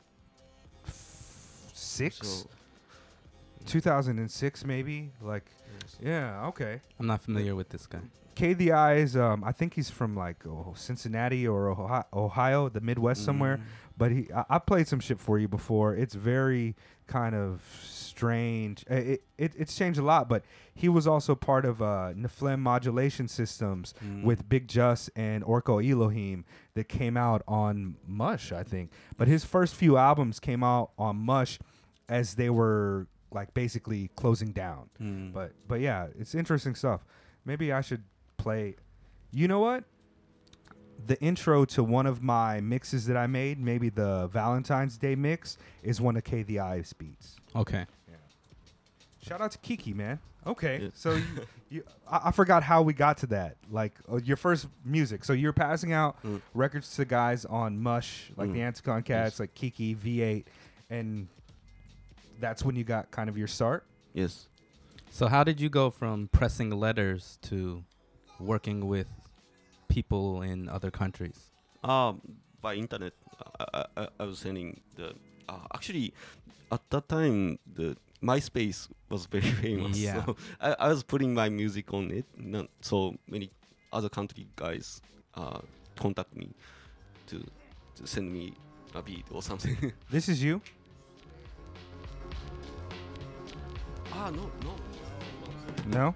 Speaker 4: So
Speaker 3: 2006 maybe? Like yeah, okay.
Speaker 2: I'm not familiar with this guy.
Speaker 3: K-the-I??? is um I think he's from like oh, Cincinnati or Ohio, Ohio, the Midwest somewhere, but he I, I played some shit for you before. It's very kind of strange. It, it it's changed a lot, but he was also part of uh Nephlim modulation systems with Bigg Jus and Orko Eloheem that came out on Mush, I think. But his first few albums came out on Mush as they were like basically closing down.
Speaker 4: Mm.
Speaker 3: But but yeah, it's interesting stuff. Maybe I should play. You know what? The intro to one of my mixes that I made, maybe the Valentine's Day mix, is one of K-the-I???'s beats.
Speaker 2: Okay.
Speaker 3: Shout out to Kiki, man. Okay,
Speaker 4: Yeah.
Speaker 3: so you, you I, I forgot how we got to that. Like uh, your first music. So you're passing out
Speaker 4: Mm.
Speaker 3: records to guys on Mush, like the
Speaker 4: Mm.
Speaker 3: Anticon Cats, like Kiki, V8, and that's when you got kind of your start.
Speaker 4: Yes.
Speaker 2: So how did you go from pressing letters to working with people in other countries?
Speaker 4: Um, by internet, I, I, I- I was sending the. Uh, actually, at that time, the MySpace was very famous.
Speaker 2: Yeah.
Speaker 4: So I, I was putting my music on it. Not so many other country guys uh, contact me to, to send me a beat or something.
Speaker 3: This is you.
Speaker 4: ah no no.
Speaker 3: No.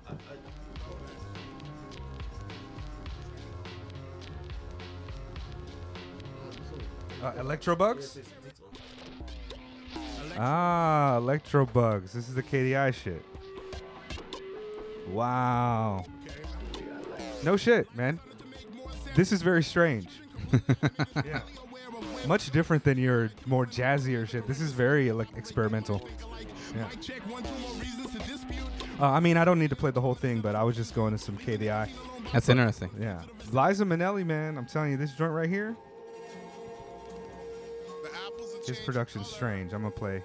Speaker 3: Uh, Electrobugs? Ah, Electrobugs. This is the K-the-I??? shit. Wow. No shit, man. This is very strange. yeah. Much different than your more jazzier shit. This is very like experimental. Yeah. Uh, I mean, I don't need to play the whole thing, but I was just going to some KDI.
Speaker 2: That's interesting.
Speaker 3: Yeah. Liza Minnelli, man, I'm telling you, this joint right here, his production's strange. I'm gonna play.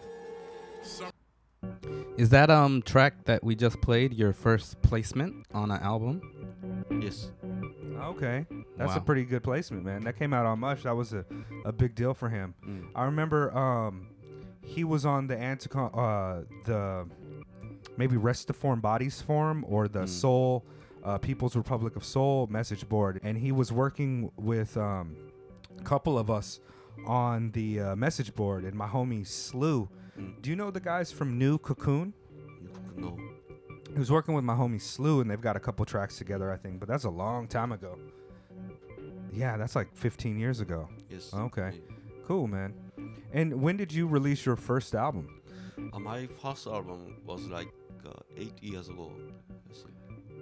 Speaker 2: Is that um track that we just played your first placement on an album?
Speaker 4: Yes.
Speaker 3: Okay, that's a pretty good placement, man. That came out on Mush. That was a, a big deal for him.
Speaker 4: Mm.
Speaker 3: I remember um, he was on the Anticon, uh, the maybe Restiform Bodies Forum or the
Speaker 4: Mm.
Speaker 3: Soul uh, People's Republic of Soul message board, and he was working with um, a couple of us on the uh, message board. And my homie Slew.
Speaker 4: Mm.
Speaker 3: Do you know the guys from New Cocoon?
Speaker 4: No.
Speaker 3: He was working with my homie Slew, and they've got a couple tracks together, I think. But that's a long time ago. Yeah, that's like 15 years ago.
Speaker 4: Yes.
Speaker 3: Okay. Cool, man. And when did you release your first album?
Speaker 4: Uh, my first album was like uh, eight years ago.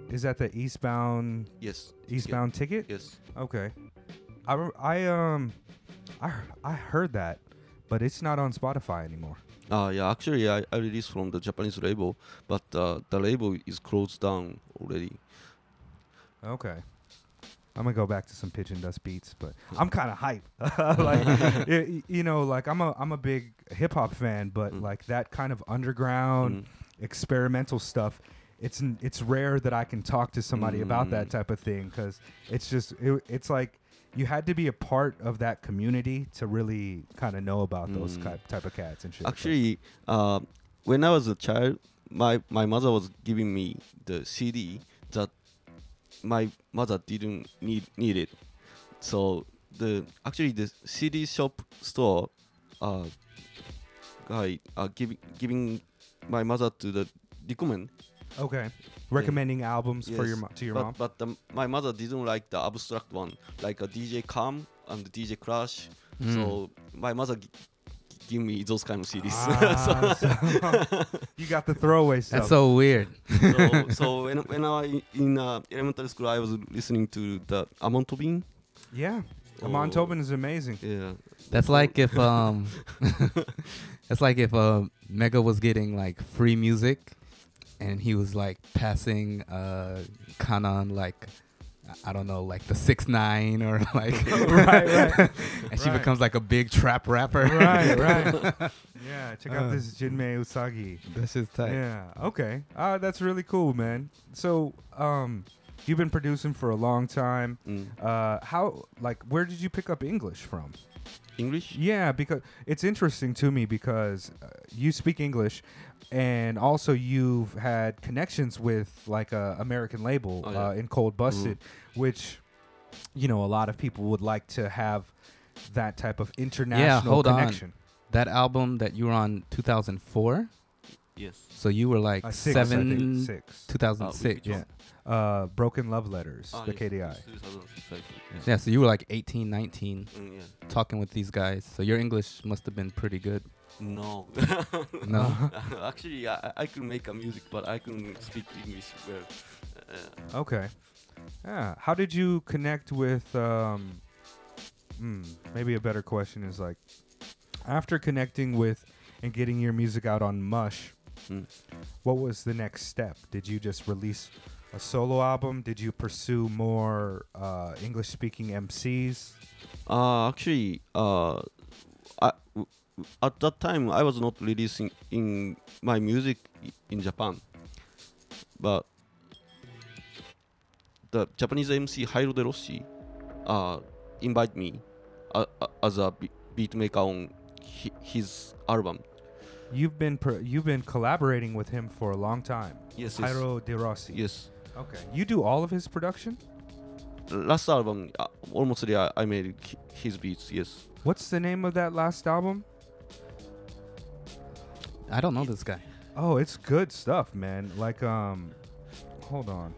Speaker 3: Is that the Eastbound
Speaker 4: Yes.
Speaker 3: Eastbound Ticket?
Speaker 4: Yes.
Speaker 3: Okay. I, I um I I heard that, but it's not on Spotify anymore.
Speaker 4: Uh, yeah, actually, I, I released from the Japanese label, but uh, the label is closed down already.
Speaker 3: Okay. I'm gonna go back to some Pigeon Dust beats, but I'm kind of hype. like, you know, like I'm a I'm a big hip hop fan, but
Speaker 4: Mm.
Speaker 3: like that kind of underground
Speaker 4: Mm.
Speaker 3: experimental stuff. It's it's rare that I can talk to somebody about that
Speaker 4: Mm.
Speaker 3: type of thing because it's just it, it's like you had to be a part of that community to really kind of know about those
Speaker 4: Mm.
Speaker 3: type type of cats and shit.
Speaker 4: Actually, uh, when I was a child, my, my mother was giving me the CD that my mother didn't need need it. So the actually the CD shop store uh, guy uh, giving giving my mother to the recommend
Speaker 3: okay, recommending albums for your mo- to your
Speaker 4: but,
Speaker 3: mom.
Speaker 4: But the, my mother didn't like the abstract one, like a DJ Cam and the DJ Krush.
Speaker 2: Mm.
Speaker 4: So my mother g- give me those kind of CDs.
Speaker 3: Ah, so- you got the throwaway stuff.
Speaker 2: That's so weird.
Speaker 4: so, so when when I was in uh, elementary school, I was listening to the Amon Tobin.
Speaker 3: yeah. Amon
Speaker 4: Oh.
Speaker 3: Tobin is amazing.
Speaker 4: Yeah.
Speaker 2: That's like if um, that's like if uh, Mega was getting like free music, and he was like passing uh, Kanan like I- don't know, like the six nine or like
Speaker 3: Right, right.
Speaker 2: and she
Speaker 3: Right.
Speaker 2: becomes like a big trap rapper.
Speaker 3: right, right. Yeah, check out
Speaker 2: Uh.
Speaker 3: this Jinmei Usagi.
Speaker 2: This is tight.
Speaker 3: Yeah. Okay. Uh, that's really cool, man. So, um, you've been producing for a long time.
Speaker 4: Mm.
Speaker 3: Uh, how, like, where did you pick up English from?
Speaker 4: English?
Speaker 3: Yeah, because it's interesting to me because uh, you speak English, and also you've had connections with like a American label
Speaker 4: Oh, yeah.
Speaker 3: uh, in Cold Busted, which you know a lot of people would like to have that type of international
Speaker 2: hold on.
Speaker 3: connection.
Speaker 2: That album that you were on 2004,
Speaker 4: Yes.
Speaker 2: so you were like
Speaker 3: Uh, six, I think,
Speaker 2: seven,
Speaker 3: six.
Speaker 2: 2006.
Speaker 4: Uh,
Speaker 3: Yeah. Uh, Broken Love Letters,
Speaker 4: Ah,
Speaker 3: the
Speaker 4: yes,
Speaker 3: K-the-I.
Speaker 4: yes, 2006, I think, yes.
Speaker 2: Yeah, so you were like 18, 19,
Speaker 4: Mm, yeah.
Speaker 2: talking with these guys. So your English must have been pretty good.
Speaker 4: No.
Speaker 2: No.
Speaker 4: Actually, I, I could make a music, but I couldn't speak English well. Uh,
Speaker 3: Okay. Yeah. How did you connect with? Um, hmm, maybe a better question is like, after connecting with and getting your music out on Mush,
Speaker 4: Hmm.
Speaker 3: what was the next step? Did you just release a solo album? Did you pursue more uh, English-speaking MCs?
Speaker 4: Uh, actually, uh, at that time I was not releasing in my music in Japan, but the Japanese MC Hairo De Rossi uh, invite me uh, uh, as a be- beat maker on his album.
Speaker 3: You've been per- you've been collaborating with him for a long time.
Speaker 4: Yes, yes,
Speaker 3: Hairo De Rossi.
Speaker 4: yes.
Speaker 3: Okay. You do all of his production.
Speaker 4: Last album, uh, almost I, I made his beats. Yes.
Speaker 3: What's the name of that last album?
Speaker 2: I don't know this guy.
Speaker 3: Oh, it's good stuff, man. Like, um, hold on.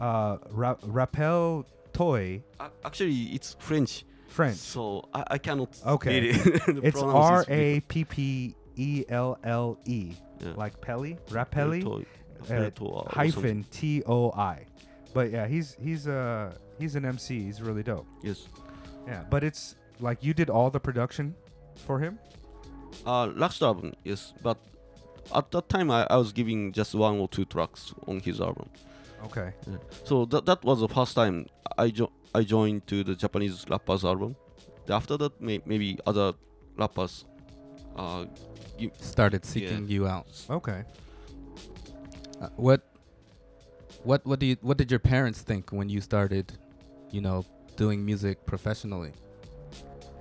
Speaker 3: Uh, Ra- Rappel Toy,
Speaker 4: Uh, actually, it's French,
Speaker 3: French.
Speaker 4: so I, I cannot.
Speaker 3: Okay.
Speaker 4: read it.
Speaker 3: It's
Speaker 4: pronounce
Speaker 3: R
Speaker 4: is
Speaker 3: A P P E L L E,
Speaker 4: Yeah.
Speaker 3: like Pelly, Rappelli,
Speaker 4: Toy-
Speaker 3: uh, hyphen T O I. But yeah, he's he's uh he's an MC. He's really dope.
Speaker 4: Yes.
Speaker 3: Yeah, but it's like you did all the production for him.
Speaker 4: Uh, last album, yes, but at that time I, I was giving just one or two tracks on his album.
Speaker 3: Okay.
Speaker 4: So that that was the first time I jo- I joined to the Japanese rappers album. After that, may- maybe other rappers. Uh, give,
Speaker 2: Started seeking you out.
Speaker 3: Okay.
Speaker 2: Uh, what, what, what do you? What did your parents think when you started, you know, doing music professionally?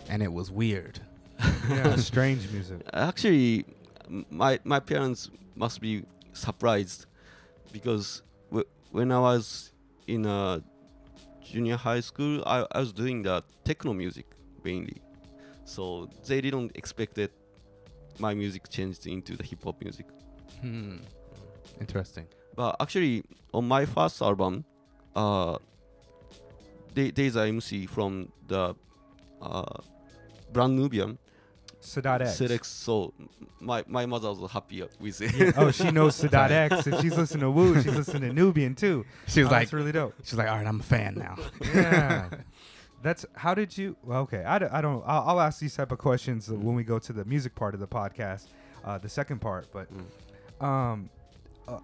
Speaker 2: And it was weird.
Speaker 3: Yeah, strange music.
Speaker 4: actually, my my parents must be surprised because w- when I was in a junior high school, I, I was doing the techno music mainly, so they didn't expect that my music changed into the hip hop music.
Speaker 2: Hmm. Interesting.
Speaker 4: But actually, on my first album, uh, there, there's a MC from the uh, Brand Nubian
Speaker 3: Sadat X.
Speaker 4: selects. So my my mother was happy with it.
Speaker 3: Yeah. Oh, she knows Sadat X. If she's listening to Woo, she's listening to Nubian too.
Speaker 2: She was
Speaker 3: Oh,
Speaker 2: like,
Speaker 3: that's really dope.
Speaker 2: she's like, all right, I'm a fan now.
Speaker 3: Yeah. That's how did you? Okay, I don't. I'll, I'll ask these type of questions when we go to the music part of the podcast, uh, the second part. But um, uh,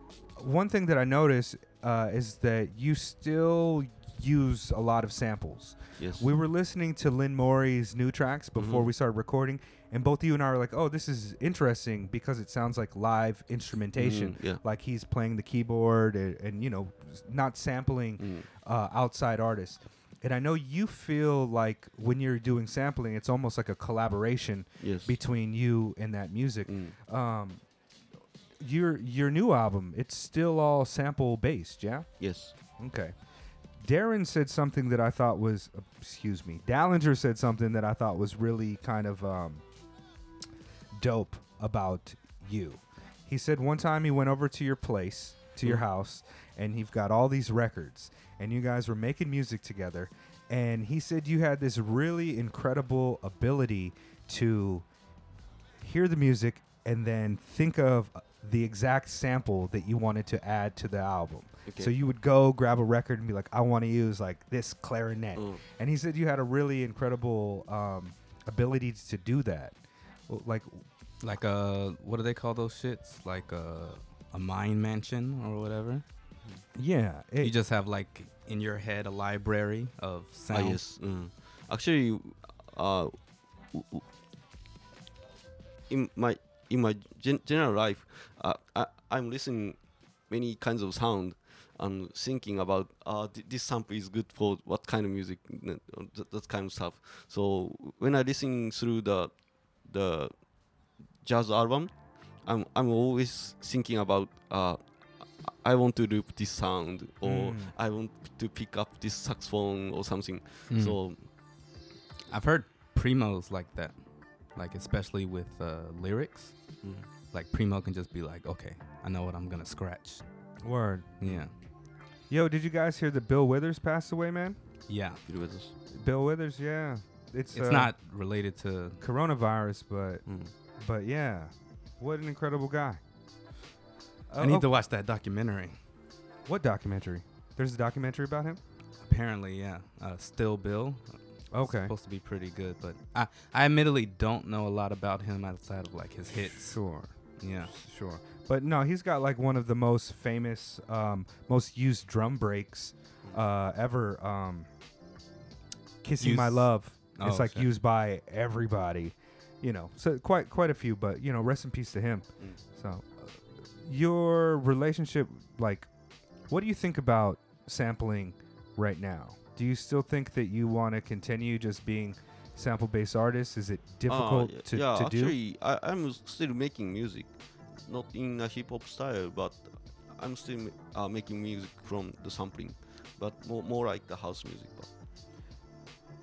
Speaker 3: one thing that I noticed uh, is that you still use a lot of samples.
Speaker 4: yes.
Speaker 3: We were listening to Lynn Morey's new tracks before
Speaker 4: Mhm.
Speaker 3: we started recording, and both you and I were like, "Oh, this is interesting because it sounds like live instrumentation."
Speaker 4: Mm, yeah.
Speaker 3: Like he's playing the keyboard and, and you know, not sampling
Speaker 4: Mm.
Speaker 3: uh, outside artists. And I know you feel like when you're doing sampling, it's almost like a collaboration
Speaker 4: Yes.
Speaker 3: between you and that music.
Speaker 4: Mm.
Speaker 3: Um, your your new album, it's still all sample based, yeah?
Speaker 4: Yes.
Speaker 3: Okay. Darren said something that I thought was, uh, excuse me, Dallinger said something that I thought was really kind of um, dope about you. He said one time he went over to your place, to your
Speaker 4: Mhm.
Speaker 3: house, and you've got all these records, and you guys were making music together. And he said you had this really incredible ability to hear the music and then think of uh, the exact sample that you wanted to add to the album.
Speaker 4: Okay.
Speaker 3: So you would go grab a record and be like, I want to use like this clarinet.
Speaker 4: Mm.
Speaker 3: And he said you had a really incredible um, ability to do that. Like,
Speaker 2: Like a what do they call those shits? Like a a mind mansion or whatever.
Speaker 3: Yeah, it,
Speaker 2: you just have like in your head a library of
Speaker 4: Ah,
Speaker 2: sound.
Speaker 4: yes. Mm. Actually, uh, w- w- in my in my gen- general life, uh, I, I'm listening many kinds of sound and thinking about uh, th- this sample is good for what kind of music, n- uh, that kind of stuff. So when I listen through the the jazz album, I'm I'm always thinking about uh, I want to loop this sound or
Speaker 3: Mm.
Speaker 4: I want to pick up this saxophone or something.
Speaker 2: Mm.
Speaker 4: So
Speaker 2: I've heard primos like that, like especially with uh, lyrics.
Speaker 4: mm,
Speaker 2: Like primo can just be like, okay, I know what I'm gonna scratch.
Speaker 3: word.
Speaker 2: Yeah,
Speaker 3: Yo, did you guys hear that Bill Withers passed away, man?
Speaker 2: yeah.
Speaker 4: feel with us.
Speaker 3: Bill Withers, yeah. It's
Speaker 2: It's
Speaker 3: uh,
Speaker 2: not related to.
Speaker 3: coronavirus, but
Speaker 4: Mm.
Speaker 3: but yeah, what an incredible guy.
Speaker 2: I
Speaker 3: Uh,
Speaker 2: need
Speaker 3: oh,
Speaker 2: to watch that documentary.
Speaker 3: what documentary? There's a documentary about him.
Speaker 2: Apparently, yeah. Uh, Still Bill. It's
Speaker 3: Okay,
Speaker 2: supposed to be pretty good, but I, I admittedly don't know a lot about him outside of like his hits.
Speaker 3: sure,
Speaker 2: Yeah.
Speaker 3: sure. But no, he's got like one of the most famous, um, most used drum breaks uh, ever. Um, "Kissing My
Speaker 2: Used-
Speaker 3: Love." It's
Speaker 2: Oh,
Speaker 3: like
Speaker 2: shit.
Speaker 3: used by everybody, you know. So quite quite a few, but you know, rest in peace to him.
Speaker 4: Mm.
Speaker 3: So, your relationship, like, what do you think about sampling right now? Do you still think that you want to continue just being sample-based artists? Is it difficult
Speaker 4: Ah, y-
Speaker 3: to,
Speaker 4: yeah,
Speaker 3: to do?
Speaker 4: actually, I, I'm still making music, not in a hip hop style, but I'm still uh, making music from the sampling, but more, more like the house music.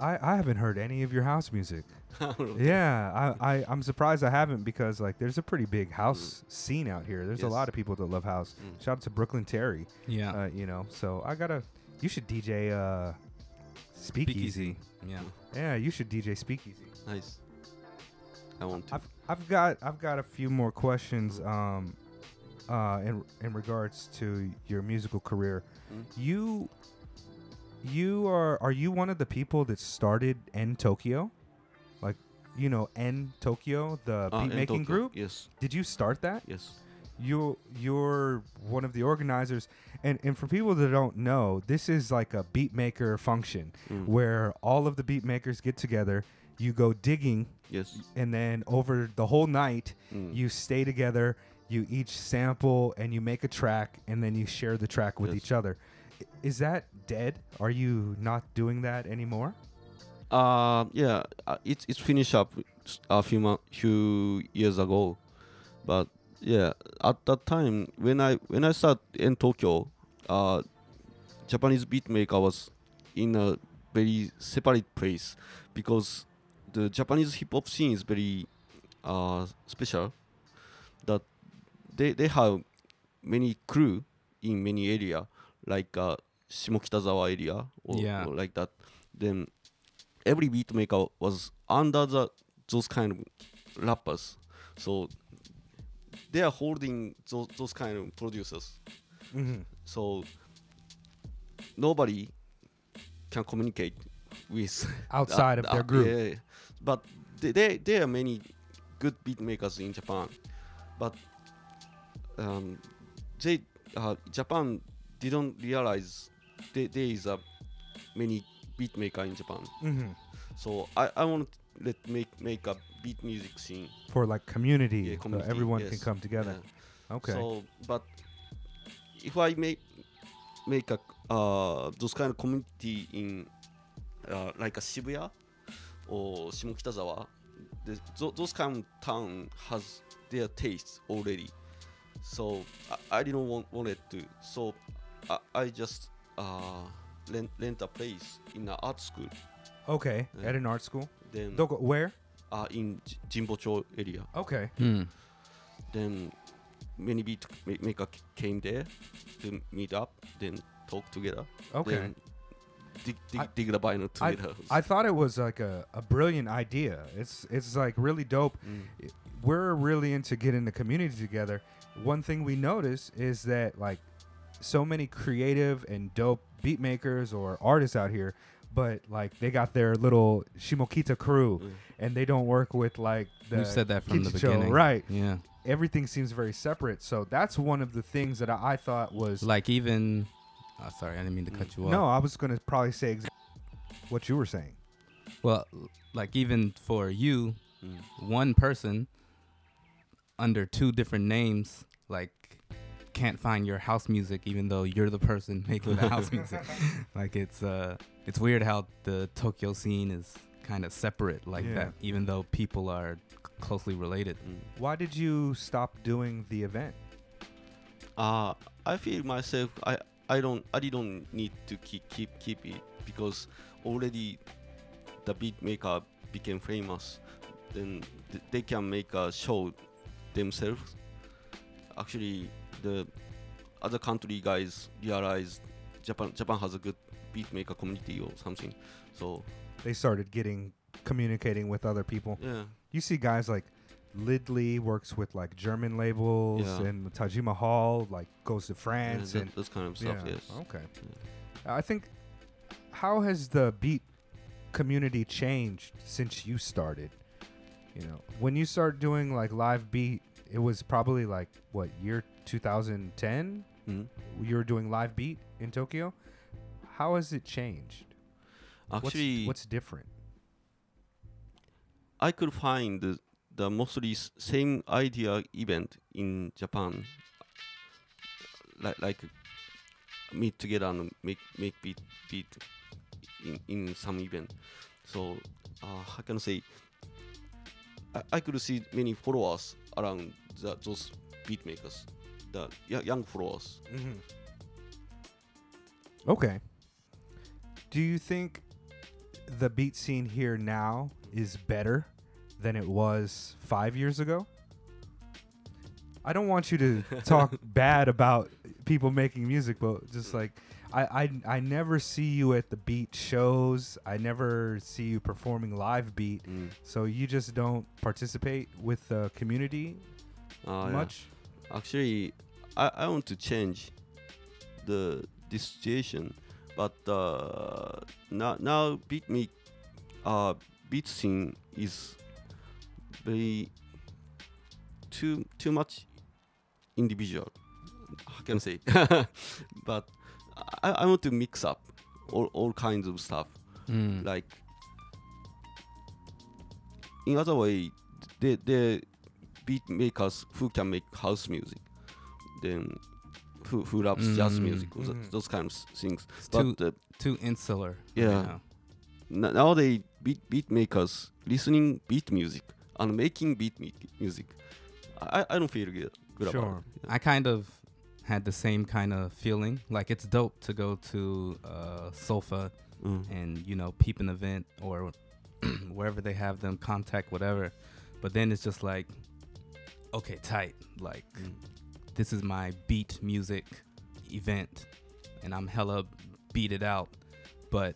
Speaker 3: I, I haven't heard any of your house music.
Speaker 4: But
Speaker 3: Yeah, I, I I'm surprised I haven't because like there's a pretty big house scene out here. There's a lot of people that love house.
Speaker 4: Mm.
Speaker 3: Shout out to Brooklyn Terry.
Speaker 2: Yeah.
Speaker 3: Uh, you know, so I gotta. You should DJ uh, Speakeasy.
Speaker 2: Yeah.
Speaker 3: Yeah, you should DJ Speakeasy.
Speaker 4: nice. I want to.
Speaker 3: I've I've got I've got a few more questions um uh in in regards to your musical career.
Speaker 4: Mm.
Speaker 3: You you are are you one of the people that started N Tokyo? Like you know N Tokyo, the
Speaker 4: Ah,
Speaker 3: beat making group?
Speaker 4: Yes,
Speaker 3: Did you start that?
Speaker 4: yes.
Speaker 3: you you're one of the organizers and and for people that don't know this is like a beat maker function
Speaker 4: Mm.
Speaker 3: where all of the beat makers get together you go digging
Speaker 4: Yes.
Speaker 3: and then over the whole night
Speaker 4: Mm.
Speaker 3: you stay together you each sample and you make a track and then you share the track with
Speaker 4: Yes.
Speaker 3: each other is that dead? Are you not doing that anymore?
Speaker 4: Uh, yeah, uh, it's it's finished up a few mo- few years ago, but yeah, at that time when I when I started in Tokyo, uh, Japanese beat maker was in a very separate place because the Japanese hip hop scene is very uh, special. That they they have many crew in many area like uh, Shimokitazawa area or,
Speaker 2: Yeah.
Speaker 4: or like that. Then every beat maker was under the those kind of rappers. So they are holding those, those kind of producers.
Speaker 3: mm-hmm.
Speaker 4: So nobody can communicate with
Speaker 3: outside of their group
Speaker 4: Yeah, but they there are many good beat makers in Japan, but um, they uh, Japan didn't realize there, there is a many beat maker in Japan.
Speaker 3: mm-hmm.
Speaker 4: So I, I want to let make make a beat music scene.
Speaker 3: for like community,
Speaker 4: Yeah,
Speaker 3: so
Speaker 4: community,
Speaker 3: everyone can come together
Speaker 4: Yeah.
Speaker 3: okay
Speaker 4: So, but if I make make a uh, those kind of community in uh, like a Shibuya or Shimokitazawa, the, tho- those kind of town has their tastes already. So I, I didn't want, want it to. So I, I just uh, rent, rent a place in an art school.
Speaker 3: okay
Speaker 4: Yeah.
Speaker 3: at an art school
Speaker 4: Then
Speaker 3: Doko, where
Speaker 4: uh, in J- Jinbocho area.
Speaker 3: okay
Speaker 2: Hmm.
Speaker 4: Then many beat ma- maker c- came there to meet up, then talk together.
Speaker 3: okay
Speaker 4: Then dig, dig,
Speaker 3: I-
Speaker 4: dig the vinyl
Speaker 3: I,
Speaker 4: together.
Speaker 3: I thought it was like a, a brilliant idea. It's it's like really dope.
Speaker 4: Mm.
Speaker 3: we're really into getting the community together. One thing we notice is that like so many creative and dope beat makers or artists out here, but like they got their little Shimokita crew
Speaker 4: Mm.
Speaker 3: and they don't work with like the
Speaker 2: We've said that from the beginning.
Speaker 3: right?
Speaker 2: Yeah.
Speaker 3: Everything seems very separate. So that's one of the things that I, I thought was
Speaker 2: Like even. Oh, sorry, I didn't mean to cut you off.
Speaker 3: no. I was gonna probably say exactly what you were saying.
Speaker 2: Well, like even for you,
Speaker 4: Mm.
Speaker 2: one person under two different names, like can't find your house music, even though you're the person making the house music. Like it's uh, it's weird how the Tokyo scene is kind of separate like
Speaker 3: Yeah.
Speaker 2: that, even though people are c- closely related.
Speaker 4: Mm.
Speaker 3: Why did you stop doing the event?
Speaker 4: Uh, I feel myself I I don't I didn't need to keep keep keep it because already the beat maker became famous. Then th- they can make a show themselves. Actually, the other country guys realized Japan Japan has a good beat maker community or something. So
Speaker 3: They started getting communicating with other people.
Speaker 4: yeah,
Speaker 3: You see guys like Lidley works with like German labels,
Speaker 4: Yeah.
Speaker 3: and Tajima Hal like goes to
Speaker 4: yeah
Speaker 3: France,
Speaker 4: that,
Speaker 3: and
Speaker 4: those kind of stuff.
Speaker 3: yeah,
Speaker 4: Yes.
Speaker 3: okay. I think how has the beat community changed since you started? You know, when you start doing like live beat, it was probably like what year 2010.
Speaker 4: Mhm.
Speaker 3: You were doing live beat in Tokyo. How has it changed? What's-
Speaker 4: Actually,
Speaker 3: what's different?
Speaker 4: I could find the, the mostly same idea event in Japan, like like meet together and make make beat beat in, in some event. So uh, how can I say? I, could see many followers around the, those beat makers, the young followers.
Speaker 3: Mm-hmm. Okay. Do you think the beat scene here now is better than it was five years ago? I don't want you to talk bad about people making music, but just like I, I I never see you at the beat shows. I never see you performing live beat.
Speaker 4: Mm.
Speaker 3: So you just don't participate with the community
Speaker 4: Uh, yeah.
Speaker 3: much.
Speaker 4: Actually, I, I want to change the this situation, but uh, now now beat me, uh, beat scene is very too too much individual. How can I say? but I, I want to mix up all, all kinds of stuff
Speaker 2: Mm.
Speaker 4: like in other way they they beat makers who can make house music then who, who raps jazz
Speaker 2: Mm.
Speaker 4: music or th-
Speaker 3: Mhm.
Speaker 4: those kind of things
Speaker 2: It's
Speaker 4: but
Speaker 2: too
Speaker 4: uh,
Speaker 2: too insular.
Speaker 4: Yeah.
Speaker 2: Right now.
Speaker 4: n- nowadays beat beat makers listening beat music and making beat music I, I don't feel good, good
Speaker 3: Sure.
Speaker 4: about it.
Speaker 2: I kind of had the same kind of feeling. Like it's dope to go to uh, Sofa
Speaker 4: Mm.
Speaker 2: and you know peep an event or wherever they have them contact whatever. But then it's just like, okay, tight. Like
Speaker 4: Mm.
Speaker 2: this is my beat music event, and I'm hella beat it out. But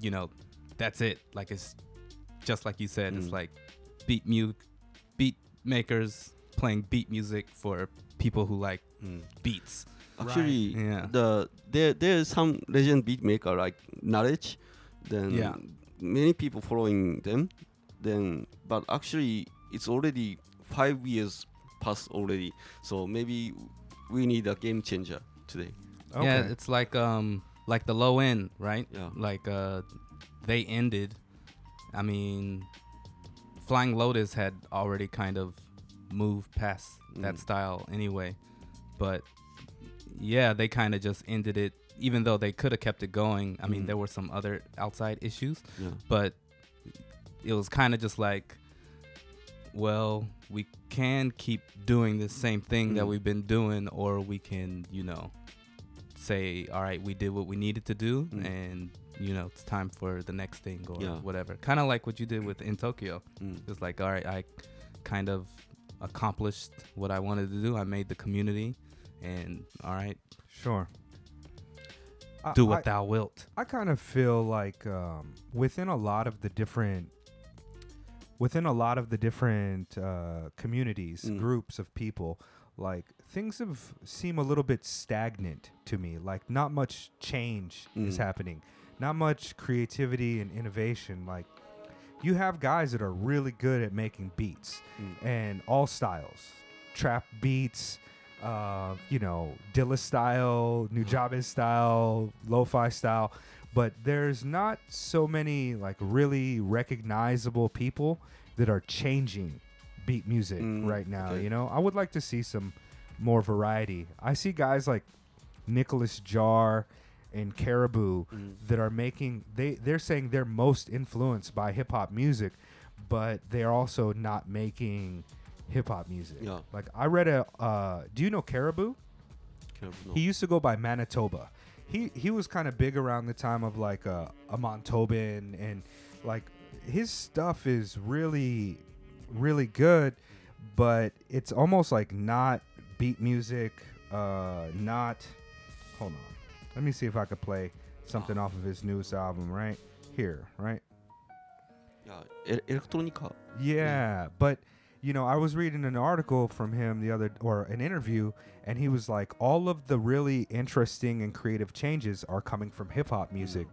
Speaker 2: you know, that's it. Like it's just like you said. It's
Speaker 4: Mm.
Speaker 2: like beat mu beat makers playing beat music for people who like
Speaker 4: Mm.
Speaker 2: beats.
Speaker 4: actually
Speaker 2: Yeah.
Speaker 4: the there there's some legend beat maker like knowledge then
Speaker 2: Yeah.
Speaker 4: many people following them then but actually it's already five years past already so maybe we need a game changer today
Speaker 2: Yeah, it's like um like the low end, right?
Speaker 4: Yeah.
Speaker 2: Like uh they ended. I mean Flying Lotus had already kind of moved past that
Speaker 4: Mm.
Speaker 2: style anyway. But yeah, they kind of just ended it even though they could have kept it going. I mean,
Speaker 4: Mm.
Speaker 2: there were some other outside issues,
Speaker 4: yeah
Speaker 2: but it was kind of just like well, we can keep doing the same thing that
Speaker 4: Mm.
Speaker 2: we've been doing or we can, you know, say all right, we did what we needed to do
Speaker 4: Mm.
Speaker 2: and you know, it's time for the next thing or
Speaker 4: Yeah.
Speaker 2: whatever. Kind of like what you did with in Tokyo.
Speaker 4: Mm.
Speaker 2: It's like, all right, I kind of accomplished what I wanted to do. I made the community and all right,
Speaker 3: sure.
Speaker 2: Do
Speaker 3: I-
Speaker 2: what thou wilt.
Speaker 3: I kind of feel like um, within a lot of the different within a lot of the different uh, communities,
Speaker 4: Mm.
Speaker 3: groups of people, like things have seem a little bit stagnant to me. Like not much change is
Speaker 4: Mm.
Speaker 3: happening, not much creativity and innovation. Like you have guys that are really good at making beats
Speaker 4: Mm.
Speaker 3: and all styles, trap beats. Uh, you know, Dilla style, Nujabes style, lo-fi style, but there's not so many like really recognizable people that are changing beat music
Speaker 4: Mm,
Speaker 3: right now.
Speaker 4: okay.
Speaker 3: You know, I would like to see some more variety. I see guys like Nicolas Jaar and Caribou
Speaker 4: Mm.
Speaker 3: that are making they they're saying they're most influenced by hip hop music, but they're also not making hip hop music.
Speaker 4: Yeah.
Speaker 3: Like I read a uh, do you know Caribou?
Speaker 4: Of, no.
Speaker 3: He used to go by Manitoba. He he was kind of big around the time of like uh, a Montauban and like his stuff is really really good, but it's almost like not beat music. Uh, not. Hold on. Let me see if I could play something off of his newest album. Right here. Right.
Speaker 4: yeah, electronica.
Speaker 3: Yeah, but you know, I was reading an article from him the other or an interview and he was like all of the really interesting and creative changes are coming from hip hop music.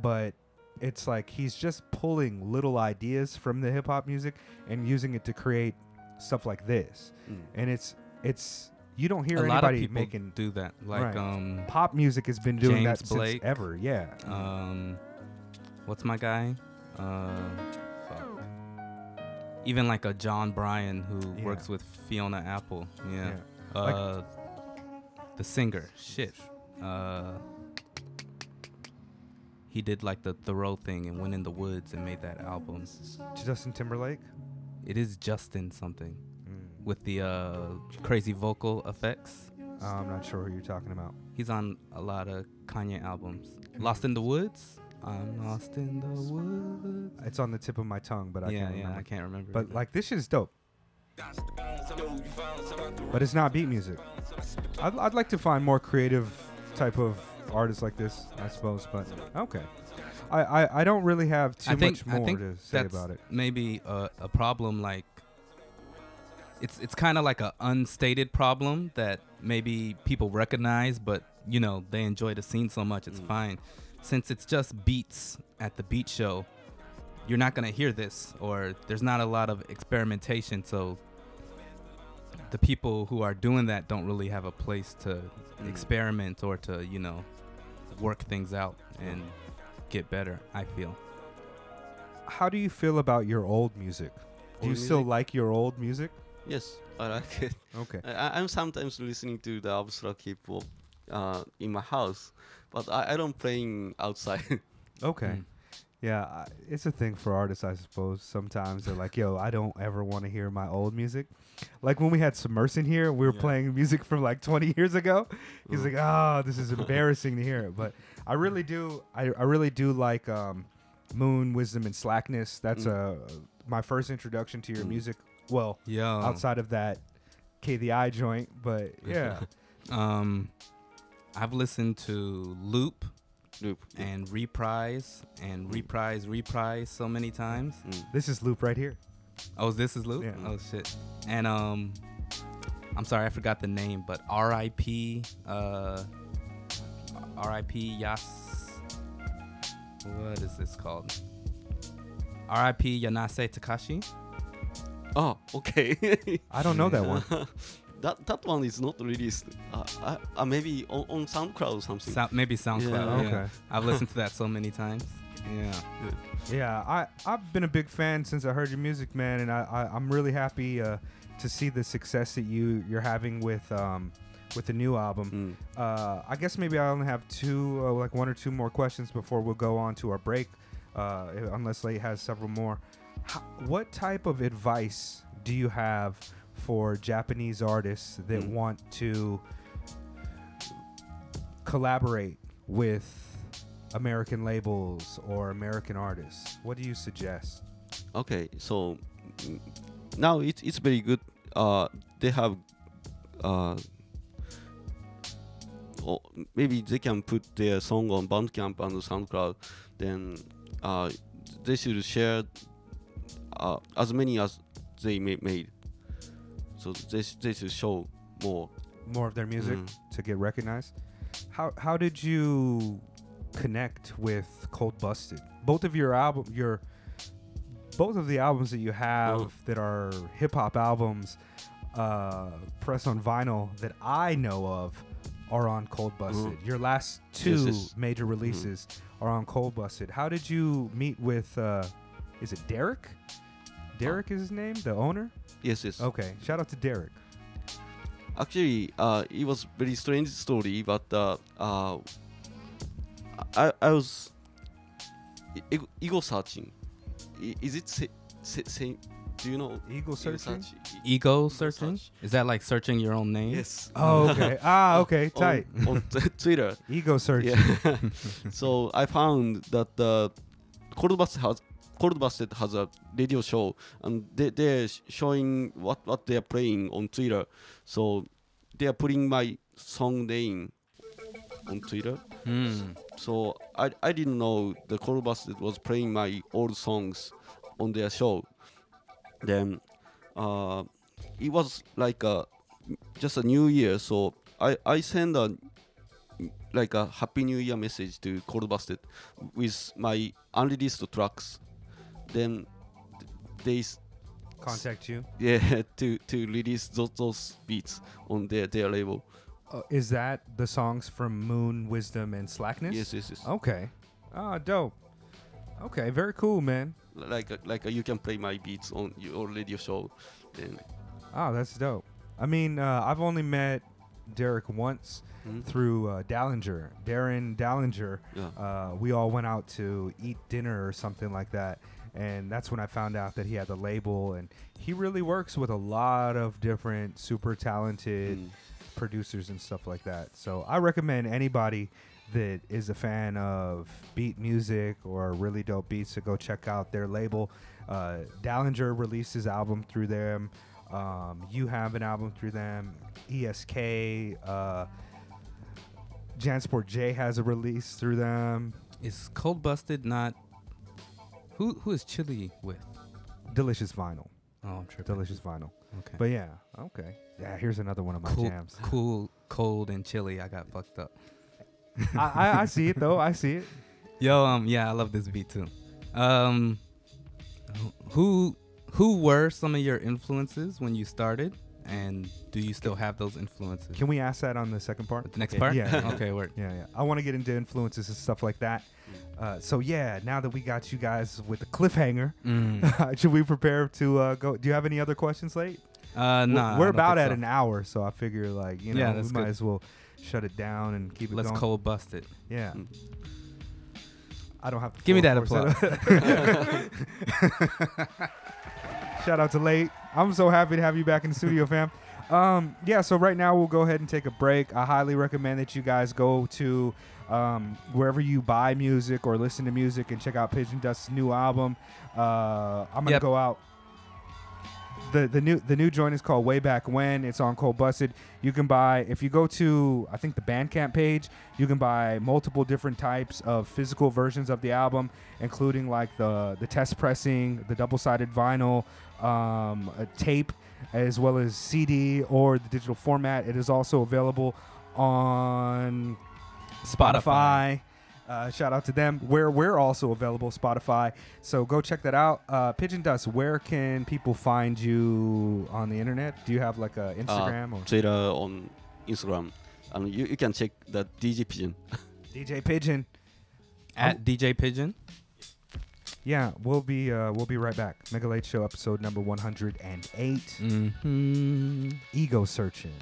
Speaker 3: But it's like he's just pulling little ideas from the hip hop music and using it to create stuff like this.
Speaker 4: Mm.
Speaker 3: And it's it's you don't hear
Speaker 2: a lot of
Speaker 3: anybody
Speaker 2: people
Speaker 3: making
Speaker 2: do that. Like
Speaker 3: Right.
Speaker 2: um,
Speaker 3: pop music has been doing
Speaker 2: James
Speaker 3: that
Speaker 2: Blake.
Speaker 3: since ever. Yeah.
Speaker 2: um, what's my guy? Uh, fuck. Even like a Jon Brion who
Speaker 3: Yeah.
Speaker 2: works with Fiona Apple. Yeah.
Speaker 3: Yeah. Like-
Speaker 2: Uh, the singer. Shit. Uh, he did like the Thoreau thing and went in the woods and made that album.
Speaker 3: Justin Timberlake.
Speaker 2: It is Justin something
Speaker 3: Mm.
Speaker 2: with the uh, crazy vocal effects.
Speaker 3: Uh, I'm not sure who you're talking about.
Speaker 2: He's on a lot of Kanye albums. Lost in the Woods. I'm lost in the woods.
Speaker 3: It's on the tip of my tongue, but I
Speaker 2: yeah,
Speaker 3: can't
Speaker 2: yeah,
Speaker 3: remember.
Speaker 2: I can't remember.
Speaker 3: But
Speaker 2: it.
Speaker 3: like this shit is dope. But it's not beat music. I'd, I'd like to find more creative type of artists like this, I suppose. But okay, I I, I don't really have too
Speaker 2: think
Speaker 3: much more to say about it.
Speaker 2: maybe a, a problem. Like it's it's kind of like a unstated problem that maybe people recognize, but you know they enjoy the scene so much, it's
Speaker 4: Mm.
Speaker 2: fine. Since it's just beats at the beat show, you're not gonna hear this, or there's not a lot of experimentation. So the people who are doing that don't really have a place to
Speaker 4: Mm.
Speaker 2: experiment or to you know work things out and get better. I feel.
Speaker 3: How do you feel about your old music? Do you
Speaker 4: Old
Speaker 3: still like your old music?
Speaker 4: Yes, I like it.
Speaker 3: Okay.
Speaker 4: I, I'm sometimes listening to the abstract hip hop uh, in my house, but I, I don't playing outside.
Speaker 3: Okay.
Speaker 2: Mm.
Speaker 3: Yeah, it's a thing for artists, I suppose. Sometimes they're like, "Yo, I don't ever want to hear my old music." Like when we had Submersion here, we were
Speaker 2: Yeah.
Speaker 3: playing music from like 20 years ago. He's
Speaker 4: Mm.
Speaker 3: like, "Oh, this is embarrassing to hear it," but I really do. I, I really do like um, Moon, Wisdom, and Slackness. That's uh, my first introduction to your
Speaker 4: Mm.
Speaker 3: music. Well,
Speaker 2: Yeah.
Speaker 3: outside of that KDI joint, but yeah,
Speaker 2: Um, I've listened to Loop
Speaker 4: Loop.
Speaker 2: and Reprise and
Speaker 4: Mm.
Speaker 2: Reprise Reprise so many times.
Speaker 4: Mm.
Speaker 3: this is Loop right here.
Speaker 2: Oh, this is Loop.
Speaker 3: Yeah.
Speaker 2: Oh shit. And um, I'm sorry I forgot the name, but R.I.P. Uh, R.I.P. Yas. What is this called? R.I.P. Yanase Takashi.
Speaker 4: Oh, okay.
Speaker 3: I don't know that one.
Speaker 4: that that one is not released. Uh, uh, uh, maybe on, on SoundCloud or something.
Speaker 2: Sou- maybe SoundCloud.
Speaker 4: Yeah.
Speaker 2: Yeah.
Speaker 3: Okay.
Speaker 2: I've listened to that so many times. Yeah.
Speaker 3: Yeah, I I've been a big fan since I heard your music, man, and I, I I'm really happy uh, to see the success that you you're having with um with the new album.
Speaker 4: Mm.
Speaker 3: Uh, I guess maybe I only have two, uh, like one or two more questions before we'll go on to our break, uh, unless Late has several more. How, what type of advice do you have for Japanese artists that
Speaker 4: Mm.
Speaker 3: want to collaborate with American labels or American artists? What do you suggest?
Speaker 4: Okay, so mm, now it's it's very good. Uh, they have uh, or maybe they can put their song on Bandcamp and SoundCloud. Then uh, they should share uh, as many as they made. So they sh- they should show more.
Speaker 3: More of their music
Speaker 4: Mm.
Speaker 3: to get recognized. How how did you connect with Cold Busted? Both of your album your both of the albums that you have
Speaker 4: Oh.
Speaker 3: that are hip hop albums uh press on vinyl that I know of are on Cold Busted. Your last two
Speaker 4: Mm-hmm. yes.
Speaker 3: major releases are on Cold Busted. How did you meet with uh is it Derek? Derek is his name, the owner?
Speaker 4: Yes, yes.
Speaker 3: Okay. Shout out to Derek.
Speaker 4: Actually, uh, it was very strange story, but uh, uh, I I was e- ego searching. I- Is it sa- sa- same? Do you know ego
Speaker 3: searching?
Speaker 4: search?
Speaker 2: Ego searching?
Speaker 4: search.
Speaker 2: Is that like searching your own name?
Speaker 4: Yes.
Speaker 3: Oh, okay. ah, okay.
Speaker 4: on,
Speaker 3: Tight.
Speaker 4: on t- Twitter.
Speaker 3: Ego search.
Speaker 4: Yeah. so I found that the Cold Busted has Cold Busted has a radio show, and they they're showing what what they are playing on Twitter. So they are putting my song name on Twitter.
Speaker 2: Hmm.
Speaker 4: So I I didn't know the Cold Busted was playing my old songs on their show. Then uh, it was like a just a New Year, so I I send a like a Happy New Year message to Cold Busted with my unreleased tracks. Then they
Speaker 3: Contact you.
Speaker 4: yeah to to release those, those beats on their their label.
Speaker 3: Uh, is that the songs from Moon, Wisdom, and Slackness?
Speaker 4: Yes, yes, yes.
Speaker 3: Okay. Ah, dope. Okay, very cool, man.
Speaker 4: Like a, like a, you can play my beats on your radio show. Then
Speaker 3: Oh, that's dope. I mean, uh, I've only met Derek once
Speaker 4: Mhm.
Speaker 3: through uh, Dallinger, Darren Dallinger.
Speaker 4: yeah.
Speaker 3: Uh, we all went out to eat dinner or something like that. And that's when I found out that he had the label. And he really works with a lot of different super talented
Speaker 4: Mm.
Speaker 3: producers and stuff like that. So I recommend anybody that is a fan of beat music or really dope beats to go check out their label. Uh, Dallinger released his album through them. Um, you have an album through them. ESK, uh, Jansport J has a release through them.
Speaker 2: Is Cold Busted not? Who who is Chili with?
Speaker 3: Delicious Vinyl.
Speaker 2: Oh, I'm tripping.
Speaker 3: Delicious Vinyl.
Speaker 2: Okay.
Speaker 3: But yeah, okay. Yeah, here's another one of my
Speaker 2: cool,
Speaker 3: jams.
Speaker 2: cool, cold, and chilly. I got fucked up.
Speaker 3: I, I, I see it though. I see it.
Speaker 2: Yo, um, yeah, I love this beat too. Um, who who were some of your influences when you started, and do you still have those influences?
Speaker 3: Can we ask that on the second part?
Speaker 2: the next part?
Speaker 3: Yeah.
Speaker 2: okay, word.
Speaker 3: Yeah, yeah. I want to get into influences and stuff like that. Uh, so yeah, now that we got you guys with the cliffhanger,
Speaker 2: Mm.
Speaker 3: should we prepare to uh, go? Do you have any other questions, late?
Speaker 2: Uh,
Speaker 3: We're-
Speaker 2: nah,
Speaker 3: we're about at
Speaker 2: so.
Speaker 3: an hour, so I figure like you know
Speaker 2: Yeah,
Speaker 3: we might
Speaker 2: good.
Speaker 3: as well shut it down and keep it
Speaker 2: Let's
Speaker 3: going.
Speaker 2: cold bust it.
Speaker 3: Yeah.
Speaker 4: Mm.
Speaker 3: I don't have to.
Speaker 2: Give me that applause.
Speaker 3: Shout out to late. I'm so happy to have you back in the studio, fam. Um, yeah, so right now we'll go ahead and take a break. I highly recommend that you guys go to um, wherever you buy music or listen to music and check out Pigeon Dust's new album. Uh, I'm gonna
Speaker 2: Yep.
Speaker 3: go out. The, the new the new joint is called Way Back When. It's on Cold Busted. You can buy if you go to I think the Bandcamp page. You can buy multiple different types of physical versions of the album, including like the the test pressing, the double sided vinyl, um, a tape, as well as CD or the digital format. It is also available on Spotify. Uh, shout out to them. Where we're also available, Spotify. So go check that out. Uh, Pigeon Dust. Where can people find you on the internet? Do you have like a Instagram or
Speaker 4: Twitter on Instagram, and you, you can check the DJ Pigeon.
Speaker 3: DJ Pigeon?
Speaker 2: At DJ Pigeon.
Speaker 3: Yeah, we'll be uh, we'll be right back. Mega Late Show episode number one hundred and eight.
Speaker 2: Mm-hmm.
Speaker 3: Ego searching.